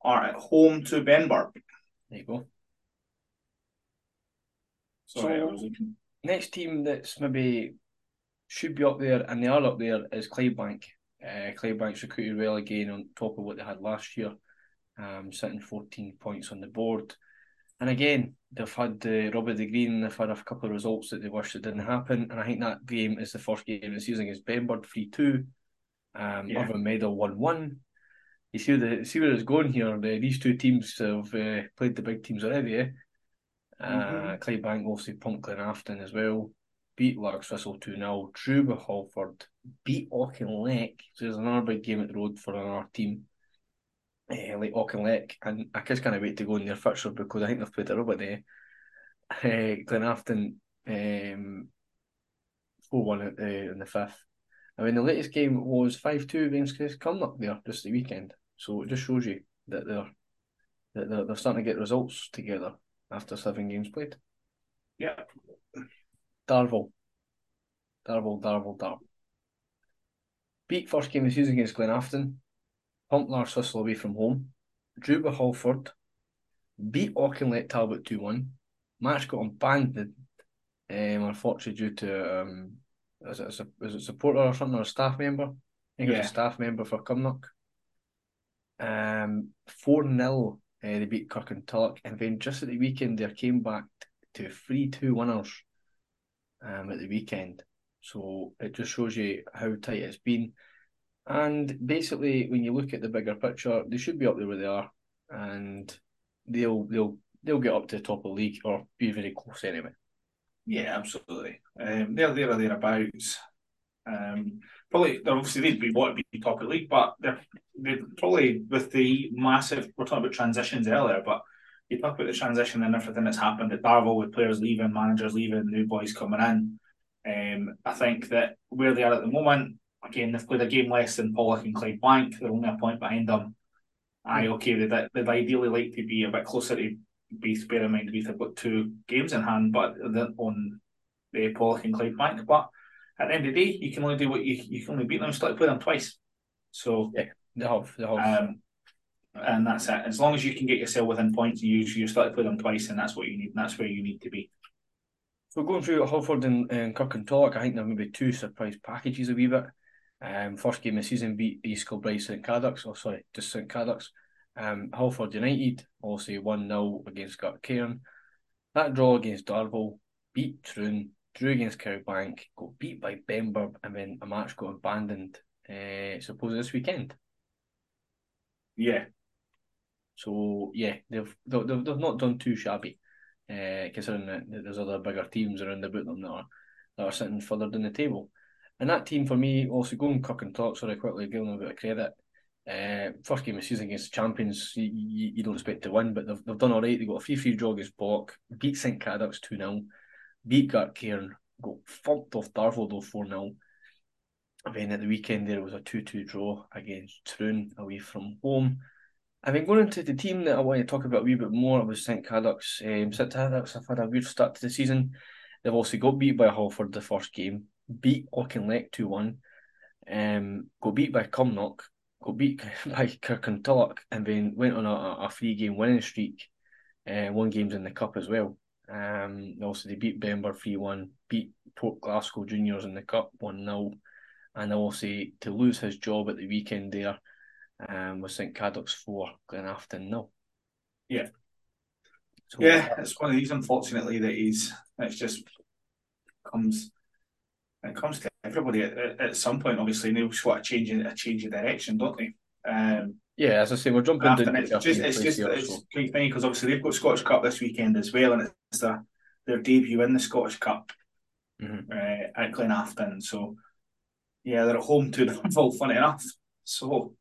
[SPEAKER 2] are at home to Benburb.
[SPEAKER 1] There you go.
[SPEAKER 2] Sorry,
[SPEAKER 1] so, next team that's maybe should be up there and they are up there is Clydebank. Uh, Clydebank's recruited well again on top of what they had last year, um, sitting 14 points on the board. And again, they've had the uh, Robbie the Green, they've had a couple of results that they wish that didn't happen. And I think that game is the first game of the season against Benburb 3 2. Um, yeah. Irvine Meadow 1 1 you see the see where it's going here. The, these two teams have uh, played the big teams already. Eh? Mm-hmm. Uh, Clydebank obviously pumped Glenafton as well. Beat Largs Thistle 2 0. Drew with Hurlford. Beat Auchinleck. So there's another big game at the road for our team. Uh, like Auchinleck. And I just can't wait to go in their fixture because I think they've played a rubber day. Uh, Glenafton um, 4 1 uh, in the fifth. I mean, the latest game was 5 2 against Cumnock there just the weekend. So it just shows you that they're that they're, they're starting to get results together after seven games played.
[SPEAKER 2] Yeah.
[SPEAKER 1] Darvel. Darvel, Darvel, Darvel. Beat first game of the season against Glenafton. Pumped Largs Thistle away from home. Drew with Hurlford. Beat Auchinleck Talbot 2 1. Match got abandoned, um, unfortunately, due to um, is it a, is it supporter or something or a staff member? I think yeah. it was a staff member for Cumnock. Um, four 0 uh, they beat Kirkintilloch, and Tulk and then just at the weekend they came back to three two winners. Um, at the weekend, so it just shows you how tight it's been. And basically, when you look at the bigger picture, they should be up there where they are, and they'll they'll they'll get up to the top of the league or be very close anyway.
[SPEAKER 2] Yeah, absolutely. Um, they're there or thereabouts. Um, probably they're obviously they'd be to be top of the league, but they're, they're probably with the massive. We're talking about transitions earlier, but you talk about the transition and everything that's happened at Darvel with players leaving, managers leaving, new boys coming in. Um, I think that where they are at the moment, again, they've played a game less than Pollok and Clydebank. They're only a point behind them. Aye, okay, they'd, they'd ideally like to be a bit closer to Beith, bear in mind Beith have got two games in hand, but on the Pollok and Clydebank. But at the end of the day, you can only do what you you can only beat them, still play them twice. So
[SPEAKER 1] yeah, they have, they have.
[SPEAKER 2] Um, and that's it. As long as you can get yourself within points, you you start to play them twice, and that's what you need. And that's where you need to be.
[SPEAKER 1] So going through Hurlford and, Cook and Talk, I think there may be two surprise packages a wee bit. Um, first game of the season beat East Kilbride St Cadoc's, or sorry, just St Cadoc's. Um, Hurlford United also 1 0 against Gartcairn. That draw against Darvel beat Troon, drew against Clydebank, got beat by Benburb, and then a match got abandoned, uh, suppose this weekend.
[SPEAKER 2] Yeah.
[SPEAKER 1] So, yeah, they've, they've, they've not done too shabby, uh, considering that there's other bigger teams around about them that are, that are sitting further down the table. And that team for me, also going Kirk and Talks very quickly, giving them a bit of credit. Uh, first game of season against the champions, you, you, you, don't expect to win, but they've, they've done all right. They got a free free draw against Block, beat St Cadoc's 2 0, beat Gartcairn, got thumped off though 4 0. And then at the weekend there was a 2 2 draw against Troon away from home. I mean, going into the team that I want to talk about a wee bit more, was St Cadoc's. Um, St Cadoc's have had a weird start to the season. They've also got beat by Hurlford the first game, beat Auchinleck 2 1, um, got beat by Cumnock, got beat by Kirkintilloch, and then went on a, a three game winning streak, uh, won games in the Cup as well. Um, also, they beat Benburb 3 1, beat Port Glasgow Juniors in the Cup 1 0, and also to lose his job at the weekend there um, with St Cadoc's 4, Glenafton 0.
[SPEAKER 2] Yeah. So, yeah, it's one of these, unfortunately, that he's, it's just comes it comes to everybody at, at, some point. Obviously, they just want to change a change of direction, don't they? Um,
[SPEAKER 1] yeah, as I say, we're jumping. Into
[SPEAKER 2] it's just it's just here, it's so. quite funny because obviously they've got Scottish Cup this weekend as well, and it's their, their debut in the Scottish Cup mm-hmm. uh, at Glenafton. So yeah, they're at home to the full. Funny enough, so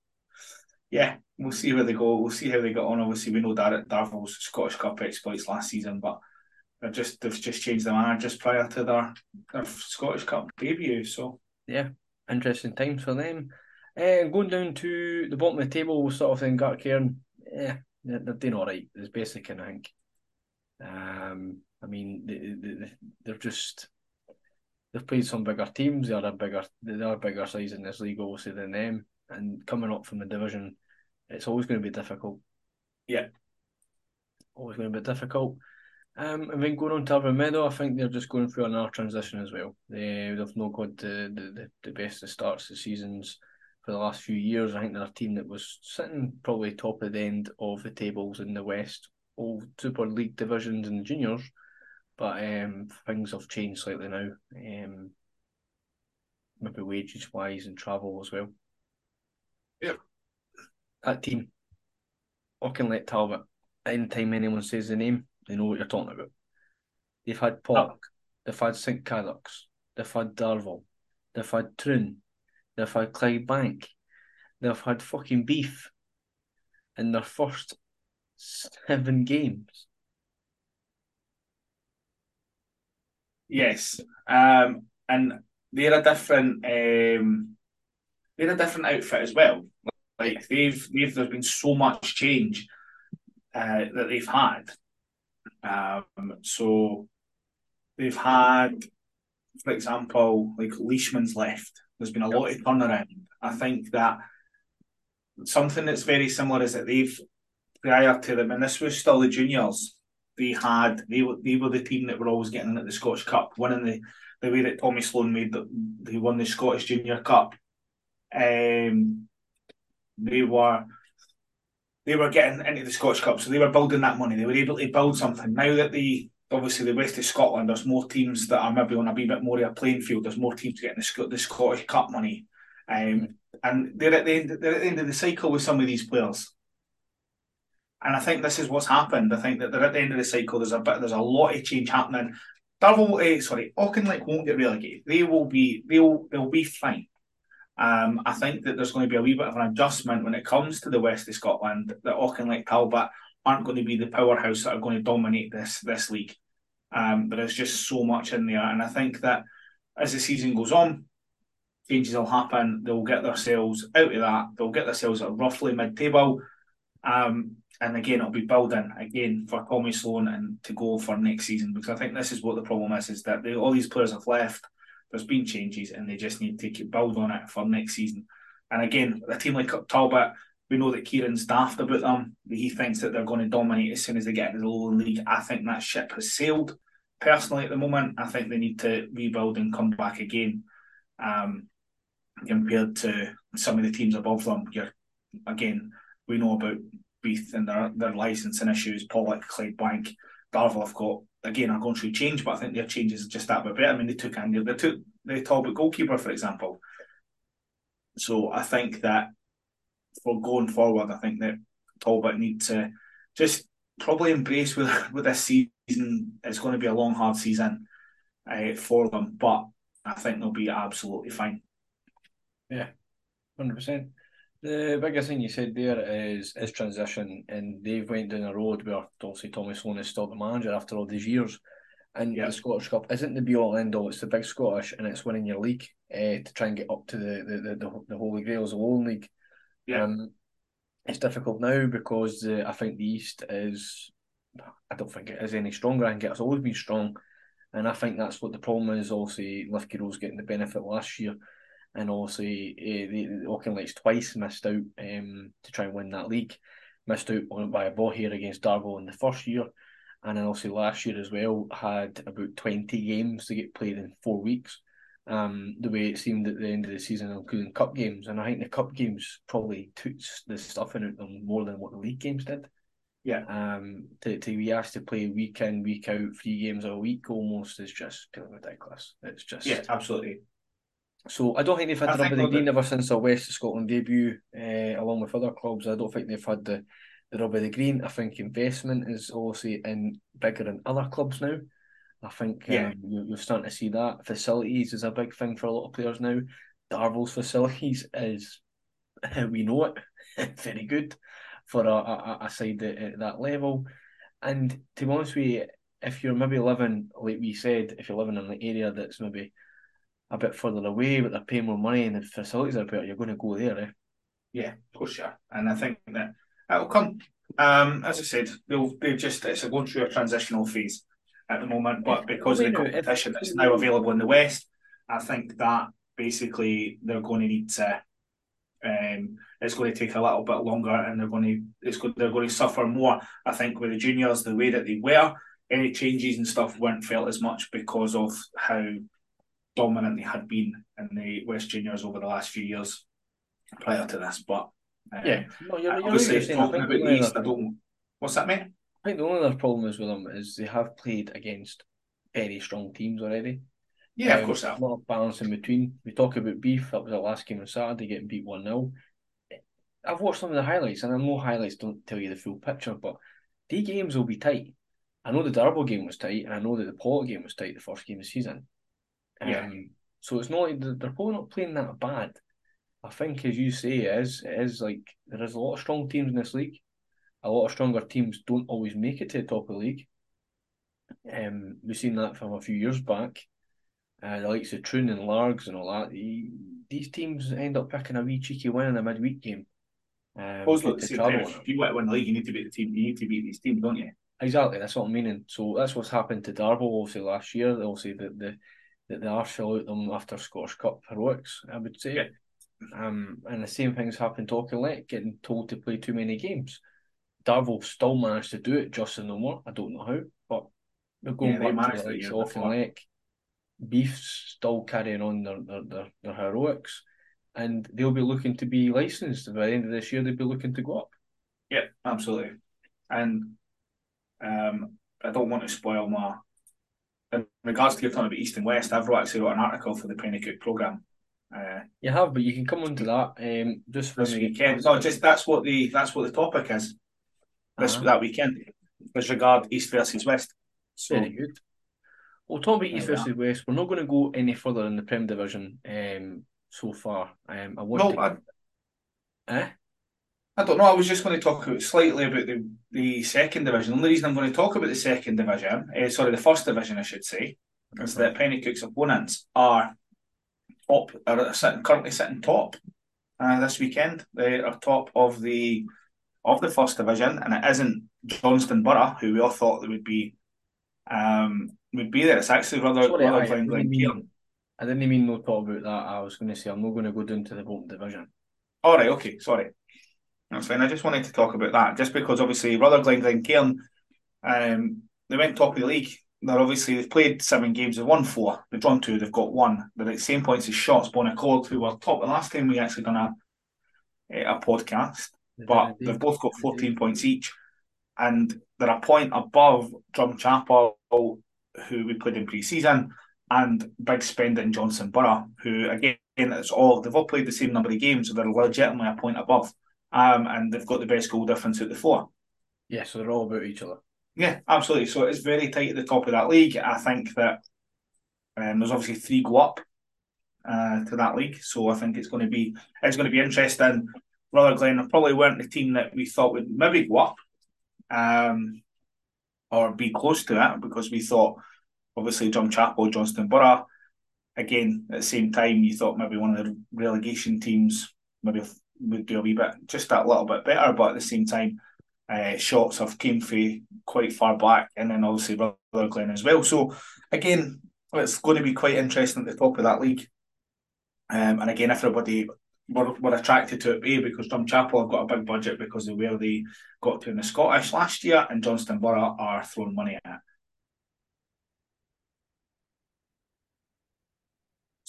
[SPEAKER 2] yeah, we'll see where they go. We'll see how they get on. Obviously, we know Dar- Darvel's Scottish Cup exploits last season, but they've just they've just changed the manager just prior to their their Scottish Cup debut. So
[SPEAKER 1] yeah, interesting times for them. Uh, going down to the bottom of the table, sort of thing, Gartcairn, yeah, they're, they're doing all right. It's basic, I think. Um, I mean, they, they, they're just they've played some bigger teams. They are a bigger they are a bigger size in this league, obviously, than them. And coming up from the division, it's always going to be difficult.
[SPEAKER 2] Yeah,
[SPEAKER 1] always going to be difficult. Um, and then going on to Meadow, I think they're just going through another transition as well. They, they've not got the, the, the best of starts of seasons for the last few years. I think they're a team that was sitting probably top of the end of the tables in the West, all Super League divisions and juniors. But um, things have changed slightly now. Um, maybe wages wise and travel as well.
[SPEAKER 2] Yeah.
[SPEAKER 1] That team, Auchinleck Talbot, anytime anyone says the name, they know what you're talking about. They've had Pork, oh. they've had St. Cadoc's, they've had Darvel, they've had Troon, they've had Clydebank, they've had fucking Beith in their first seven games.
[SPEAKER 2] Yes, um, and they're a different um, they're a different outfit as well. Like they've they've there's been so much change uh, that they've had um, so they've had, for example, like Leishman's left. There's been a lot of turnaround. I think that something that's very similar is that they've prior to them, and this was still the juniors. They had they were they were the team that were always getting in at the Scottish Cup, winning the the way that Tommy Sloan made that they won the Scottish Junior Cup. Um, they were they were getting into the Scottish Cup, so they were building that money. They were able to build something. Now that the obviously the west of Scotland, there's more teams that are maybe on a bit more of a playing field. There's more teams getting the, the Scottish Cup money, um, and they're at the end. They're at the end of the cycle with some of these players. And I think this is what's happened. I think that they're at the end of the cycle. There's a bit. There's a lot of change happening. Darvel, uh, sorry, Auchinleck won't get relegated. They will be. They'll. They'll be fine. Um, I think that there's going to be a wee bit of an adjustment when it comes to the west of Scotland. That Auchinleck Talbot aren't going to be the powerhouse that are going to dominate this this league. Um, there is just so much in there, and I think that as the season goes on, changes will happen. They'll get themselves out of that. They'll get themselves at roughly mid-table, um, and again it'll be building again for Tommy Sloan and to go for next season because I think this is what the problem is: is that they, all these players have left there's been changes and they just need to build on it for next season. And again, a team like Talbot, we know that Kieran's daft about them. He thinks that they're going to dominate as soon as they get into the lower league. I think that ship has sailed. Personally, at the moment, I think they need to rebuild and come back again. Um, compared to some of the teams above them, you're again, we know about Beith and their, their licensing issues, Pollok, Clydebank, Darvel have got again are going through change, but I think their changes is just that bit better. I mean, they took Andy, they took the Talbot goalkeeper, for example. So I think that for going forward, I think that Talbot need to just probably embrace with with this season. It's going to be a long, hard season uh, for them, but I think they'll be absolutely fine.
[SPEAKER 1] Yeah, hundred percent. The biggest thing you said there is is transition, and they've went down a road where obviously Tommy Sloan is still the manager after all these years, and yeah. the Scottish Cup isn't the be all end all. It's the big Scottish, and it's winning your league uh, to try and get up to the the, the, the Holy Grails, the Lowland League. Yeah. Um, it's difficult now because uh, I think the East is. I don't think it is any stronger. I think it's always been strong, and I think that's what the problem is. Also, Lithgow's getting the benefit last year and obviously uh, the, the Auchinlecks twice missed out um, to try and win that league. Missed out on by a ball here against Darvel in the first year, and then also last year as well had about twenty games to get played in four weeks. Um, the way it seemed at the end of the season, including cup games, and I think the cup games probably took the stuffing out of them more than what the league games did.
[SPEAKER 2] Yeah.
[SPEAKER 1] Um, to, to be asked to play week in, week out, three games a week almost is just ridiculous. It's just
[SPEAKER 2] yeah, absolutely.
[SPEAKER 1] So I don't think they've had the rub of the green ever since their West of Scotland debut, uh, along with other clubs. I don't think they've had the, the rub of the green. I think investment is obviously in bigger than other clubs now. I think yeah. um, you, are starting to see that. Facilities is a big thing for a lot of players now. Darvel's facilities is, we know it, very good for a, a, a side at, at that level. And to be honest with you, if you're maybe living, like we said, if you're living in an area that's maybe a bit further away, but they're paying more money and the facilities are better, you're going to go there, eh?
[SPEAKER 2] Yeah, of course, yeah. And I think that it'll come. Um, as I said, they'll they just it's a going through a transitional phase at the moment, but because of the competition that's now available in the West, I think that basically they're going to need to. Um, it's going to take a little bit longer, and they're going to it's they're going to suffer more. I think with the juniors, the way that they were, any changes and stuff weren't felt as much because of how dominant they had been in the West Juniors over the last few years prior to this. But
[SPEAKER 1] um, yeah, no, you're, you're
[SPEAKER 2] obviously talking about the East, I don't. What's that, mate?
[SPEAKER 1] I think the only other problem is with them is they have played against very strong teams already.
[SPEAKER 2] Yeah, um, of course. A
[SPEAKER 1] lot of balance in between. We talk about Beith. That was the last game on Saturday, getting beat one 0 I've watched some of the highlights, and I know highlights don't tell you the full picture, but the games will be tight. I know the Darvel game was tight, and I know that the Pollok game was tight the first game of the season. Yeah. Um, so it's not like they're probably not playing that bad. I think, as you say, it is it is like there is a lot of strong teams in this league. A lot of stronger teams don't always make it to the top of the league. Um, we've seen that from a few years back. Uh, the likes of Troon and Largs and all that. these teams end up picking a wee cheeky win in a midweek game.
[SPEAKER 2] Um, look, if you want to win the league, you need to beat the team. You need to beat these teams, don't you?
[SPEAKER 1] Exactly, that's what I'm meaning. So that's what's happened to Darvel, obviously last year. Obviously, the the that they are still out them after Scottish Cup heroics, I would say. Yeah. Um, and the same things happened to Auchinleck, getting told to play too many games. Darvel still managed to do it just in the more. I don't know how, but they're going yeah, back to the likes of. Beith's still carrying on their, their, their, their heroics, and they'll be looking to be licensed. By the end of this year, they'll be looking to go up.
[SPEAKER 2] Yeah, absolutely. And um, I don't want to spoil my in regards to your talking about East and West, I've actually wrote an article for the Penicuik programme. Uh,
[SPEAKER 1] you have, but you can come on to that um, just
[SPEAKER 2] this weekend. No, just that's what the that's what the topic is. This uh-huh. that weekend, with regard East versus West.
[SPEAKER 1] So, Very good. Well, talking about East versus West, we're not going to go any further in the Prem division um, so far. Um, I want no, to...
[SPEAKER 2] I... Eh? I don't know. I was just going to talk about, slightly about the, the second division. The only reason I'm going to talk about the second division, uh, sorry, the first division, I should say, okay. is that Penicuik's opponents are top, are sitting, currently sitting top uh, this weekend. They are top of the of the first division, and it isn't Johnstone Burgh, who we all thought they would be um, would be there. It's actually rather,
[SPEAKER 1] sorry, rather I, didn't mean, I didn't mean no talk about that. I was going to say I'm not going to go down to the bottom division.
[SPEAKER 2] All right, okay, sorry. That's fine. I just wanted to talk about that, just because obviously Rutherglen Glencairn, um, they went top of the league. They're obviously they've played seven games, they've won four, they've drawn two, they've got one. They're at the same points as Shotts, Bon Accord, who were top the last time we actually done a a podcast, but they've both got 14 points each, and they're a point above Drumchapel, who we played in pre-season, and Big Spending Johnstone Burgh, who again it's all they've all played the same number of games, so they're legitimately a point above um, and they've got the best goal difference at the four.
[SPEAKER 1] Yeah, so they're all about each other.
[SPEAKER 2] Yeah, absolutely. So it's very tight at the top of that league. I think that um, there's obviously three go up uh, to that league. So I think it's going to be it's going to be interesting. Rutherglen probably weren't the team that we thought would maybe go up, um, or be close to that because we thought obviously Drumchapel, Johnston Johnstone Again, at the same time, you thought maybe one of the relegation teams maybe would do a wee bit, just that little bit better. But at the same time, uh, Shotts have came from quite far back, and then obviously Rutherglen Glen as well. So again, it's going to be quite interesting at the top of that league. Um, and again, everybody were, were attracted to it, A, because Drumchapel have got a big budget because of where they got to in the Scottish last year, and Johnstone Burgh are throwing money at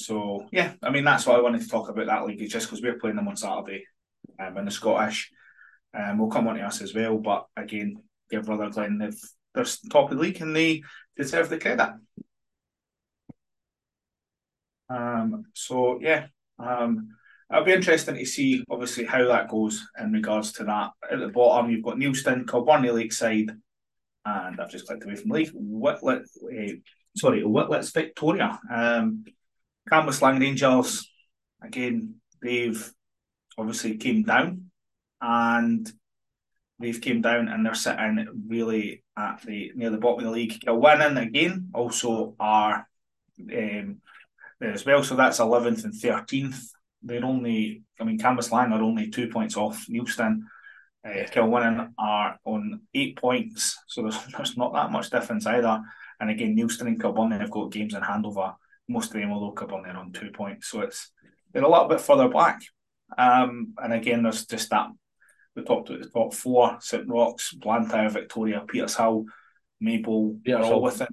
[SPEAKER 2] So yeah, I mean that's why I wanted to talk about that league is just because we're playing them on Saturday um, in the Scottish. Um, we'll come on to us as well, but again, give Rutherglen they've they're top of the league and they deserve the credit. Um, so yeah, um, it'll be interesting to see obviously how that goes in regards to that. At the bottom, you've got Neilston, Kilbirnie Lakeside, and I've just clicked away from Leaf. Whitlet, uh, sorry, Whitletts Victoria. Um, Cambuslang Rangers, again, they've obviously came down and they've came down and they're sitting really at the near the bottom of the league. Kilwinning again also are um, there as well, so that's eleventh and thirteenth. They're only, I mean, Cambuslang are only two points off Neilston. Uh, are on eight points, so there's, there's not that much difference either. And again, Neilston and Kilbirnie have got games in hand over most of them will look up on two points. So it's they're a little bit further back. Um, and again, there's just that we talked about the top four: St Rochs, Blantyre, Victoria, Petershill, Maryhill,
[SPEAKER 1] Peters
[SPEAKER 2] all within.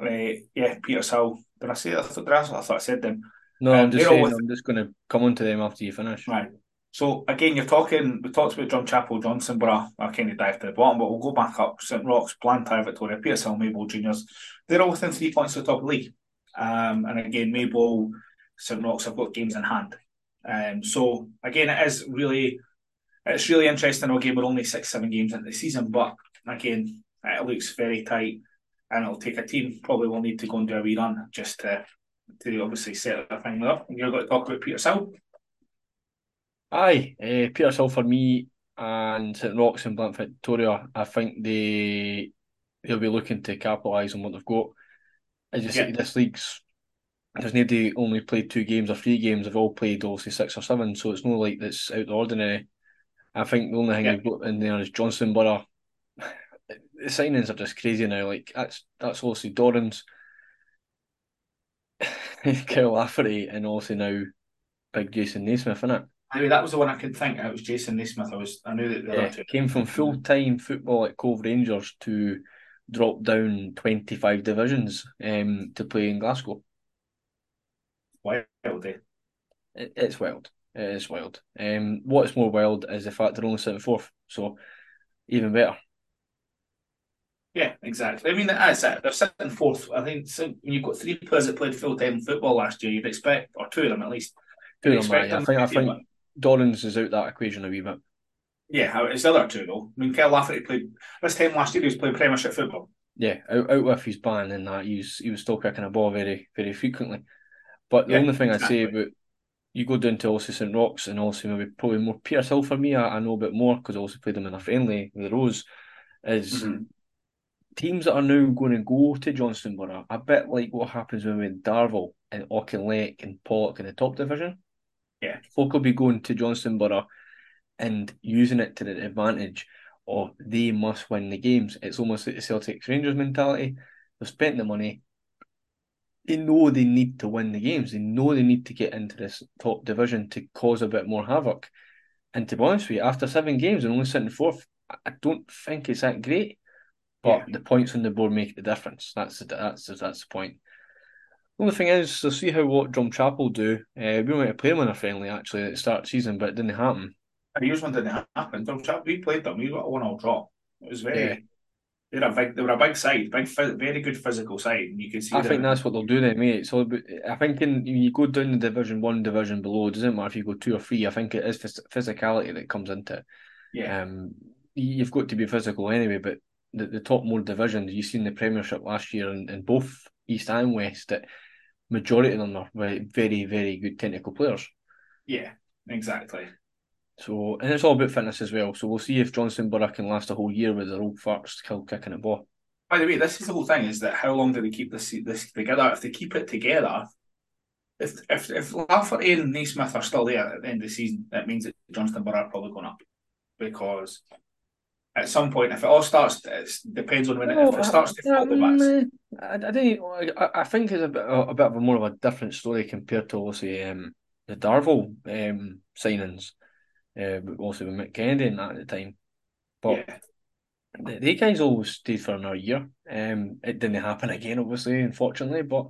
[SPEAKER 2] Uh, yeah, Petershill. Did I say that? I thought, I thought I said them.
[SPEAKER 1] No, um, I'm just saying. I'm just going to come on to them after you finish.
[SPEAKER 2] Right. So again, you're talking. We talked about Drumchapel, Johnson, but I, I kind of dive to the bottom. But we'll go back up. St Rochs, Blantyre, Victoria, Petershill, Maryhill Juniors. They're all within three points of the top of the league. Um, and again, Maryhill, St Rochs have got games in hand. Um, so again, it is really, it's really interesting. Okay, we're only six, seven games into the season, but again, it looks very tight, and it'll take a team. Probably will need to go and do a wee run just to, to obviously set the thing up. And you're going to talk about Petershill.
[SPEAKER 1] Aye, uh, Petershill for me and St Rochs and Blunt Victoria. I think they they'll be looking to capitalise on what they've got as you yeah. this league's there's nobody only played two games or three games. They've all played obviously six or seven, so it's no like that's out the ordinary. I think the only thing yeah. you've got in there is Johnstone Burgh. Uh, the signings are just crazy now. Like that's that's obviously Dorrans, Kyle Lafferty, and also now big Jason Naismith, isn't it?
[SPEAKER 2] I mean, that was the one I could think. It was Jason Naismith. I was I knew that yeah,
[SPEAKER 1] came from full time football at Cove Rangers to dropped down 25 divisions um, to play in Glasgow.
[SPEAKER 2] Wild, eh?
[SPEAKER 1] It, it's wild. It is wild. Um, what's more wild is the fact they're only sitting fourth, so even better.
[SPEAKER 2] Yeah, exactly. I mean, that's it. They're sitting fourth. I think so when you've got three players that played full time football last year, you'd expect, or two of them at least.
[SPEAKER 1] Two of them, I think. I think Dorrans is out that equation a wee bit.
[SPEAKER 2] Yeah, it's the other two though. I mean, Kyle Lafferty played this time last year. He was playing Premiership football.
[SPEAKER 1] Yeah, out, out with his ban and that he was he was still kicking a ball very very frequently. But the
[SPEAKER 2] Yeah,
[SPEAKER 1] only thing
[SPEAKER 2] exactly.
[SPEAKER 1] I'd say about you go down to also St Rochs and also maybe probably more Petershill for me. I, I know a bit more because I also played them in a friendly with the Rose. Is
[SPEAKER 2] Mhm.
[SPEAKER 1] teams that are now going to go to Johnstone Burgh a bit like what happens when we Darvel and Auchinleck and Pollok in the top division.
[SPEAKER 2] Yeah.
[SPEAKER 1] folk will be going to Johnstone Burgh and using it to the advantage of they must win the games. It's almost like the Celtics Rangers mentality. They've spent the money. They know they need to win the games. They know they need to get into this top division to cause a bit more havoc. And to be honest with you, after seven games and only sitting fourth, I- don't think it's that great. But
[SPEAKER 2] Yeah.
[SPEAKER 1] the points on the board make the difference. That's the, that's the, that's the point. The only thing is, to see how what Drumchapel do. Uh, we went to play them in a friendly actually at the start of the season, but it didn't happen.
[SPEAKER 2] Here's one didn't happen. Drumchapel, we played them. We got a one-all draw. It was very.
[SPEAKER 1] Yeah.
[SPEAKER 2] They're a big. They were a big side, big, very good physical side, and you can see.
[SPEAKER 1] I think that's what they'll do then, mate. So I think in, when you go down the division one, division below, it doesn't matter if you go two or three. I think it is physicality that comes into it.
[SPEAKER 2] Yeah,
[SPEAKER 1] Um, you- you've got to be physical anyway, but the, the top more divisions, you've seen the Premiership last year in, in both East and West, that majority of them are very, very, very good technical players.
[SPEAKER 2] Yeah, exactly.
[SPEAKER 1] So, and it's all about fitness as well. So we'll see if Johnstone can last a whole year with their old farts still kicking a ball.
[SPEAKER 2] By the way, this is the whole thing: is that how long do they keep this this together? If they keep it together, if if if Lafferty and Naismith are still there at the end of the season, that means that Johnston Johnstone are probably going up because at some point, if it all starts, it depends on when it, if it starts to fall the backs.
[SPEAKER 1] I, I think I, I think it's a bit a, a bit of a more of a different story compared to obviously um, the Darvel um, signings, uh, also with Mick Kennedy in that at the time. But yeah. the, the guys always stayed for another year. Um, it didn't happen again, obviously, unfortunately. But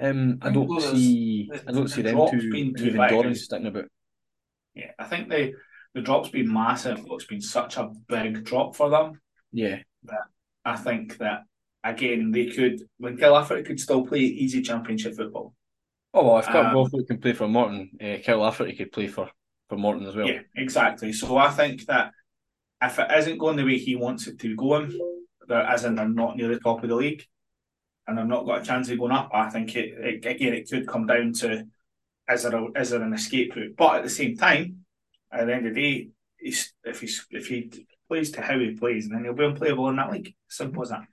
[SPEAKER 1] um, I, don't see I don't see them two even Dorrans sticking about.
[SPEAKER 2] Yeah, I think the the drop's been massive. It's been such a big drop for them.
[SPEAKER 1] Yeah,
[SPEAKER 2] that I think that again they could when Lafferty could still play easy championship football.
[SPEAKER 1] Oh well, if Kirk um, can play for Morton, uh, Kyle Lafferty could play for for Morton as well.
[SPEAKER 2] Yeah, exactly. So I think that if it isn't going the way he wants it to go in, there as in they're not near the top of the league, and they've not got a chance of going up, I think it, it again it could come down to is there a, is there an escape route? But at the same time, at the end of the day, he's, if he's if he plays to how he plays, then he'll be unplayable in that league. Simple as that.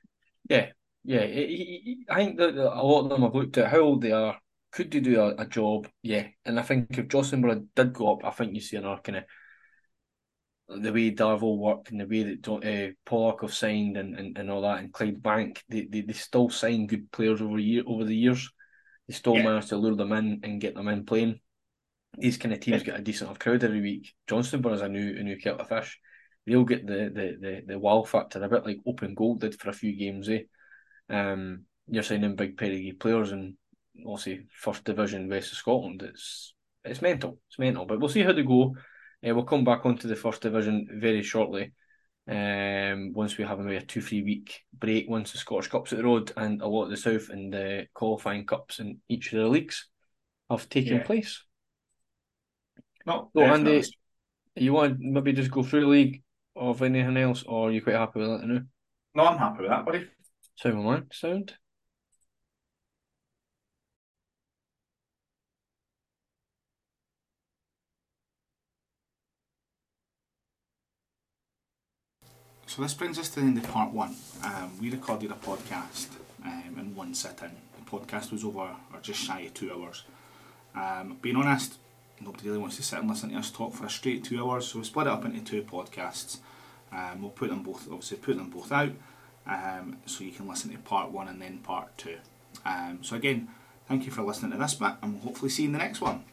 [SPEAKER 1] Yeah, yeah. He, he, I think that a lot of them have looked at how old they are. Could they do a, a job? Yeah, and I think if Johnstone did go up, I think you see another kind of the way Darvel worked and the way that uh, Pollok have signed and, and, and all that, and Clydebank, they, they, they still sign good players over year over the years. They still yeah. manage to lure them in and get them in playing these kind of teams get a decent enough crowd every week. Johnstone is a new a new kettle of fish. They'll get the the the, the wow factor a bit like Open Gold did for a few games. Eh? Um, you're signing big pedigree players and obviously first division west of Scotland. It's it's mental. It's mental. But we'll see how they go. Uh, we'll come back onto the first division very shortly. Um, once we have maybe a two three week break, once the Scottish Cups at the road and a lot of the South and the qualifying cups in each of the leagues have taken yeah. place.
[SPEAKER 2] No,
[SPEAKER 1] so Andy, you want maybe just go through the league of anything else, or are you quite happy with that now?
[SPEAKER 2] No, I'm happy with that, buddy.
[SPEAKER 1] Sound man, sound.
[SPEAKER 2] So this brings us to the end of part one. Um, we recorded a podcast um, in one sitting. The podcast was over or just shy of two hours. Um, being honest, nobody really wants to sit and listen to us talk for a straight two hours, so we split it up into two podcasts. Um, we'll put them both, obviously, put them both out, um, so you can listen to part one and then part two. Um, so again, thank you for listening to this bit, and we'll hopefully see you in the next one.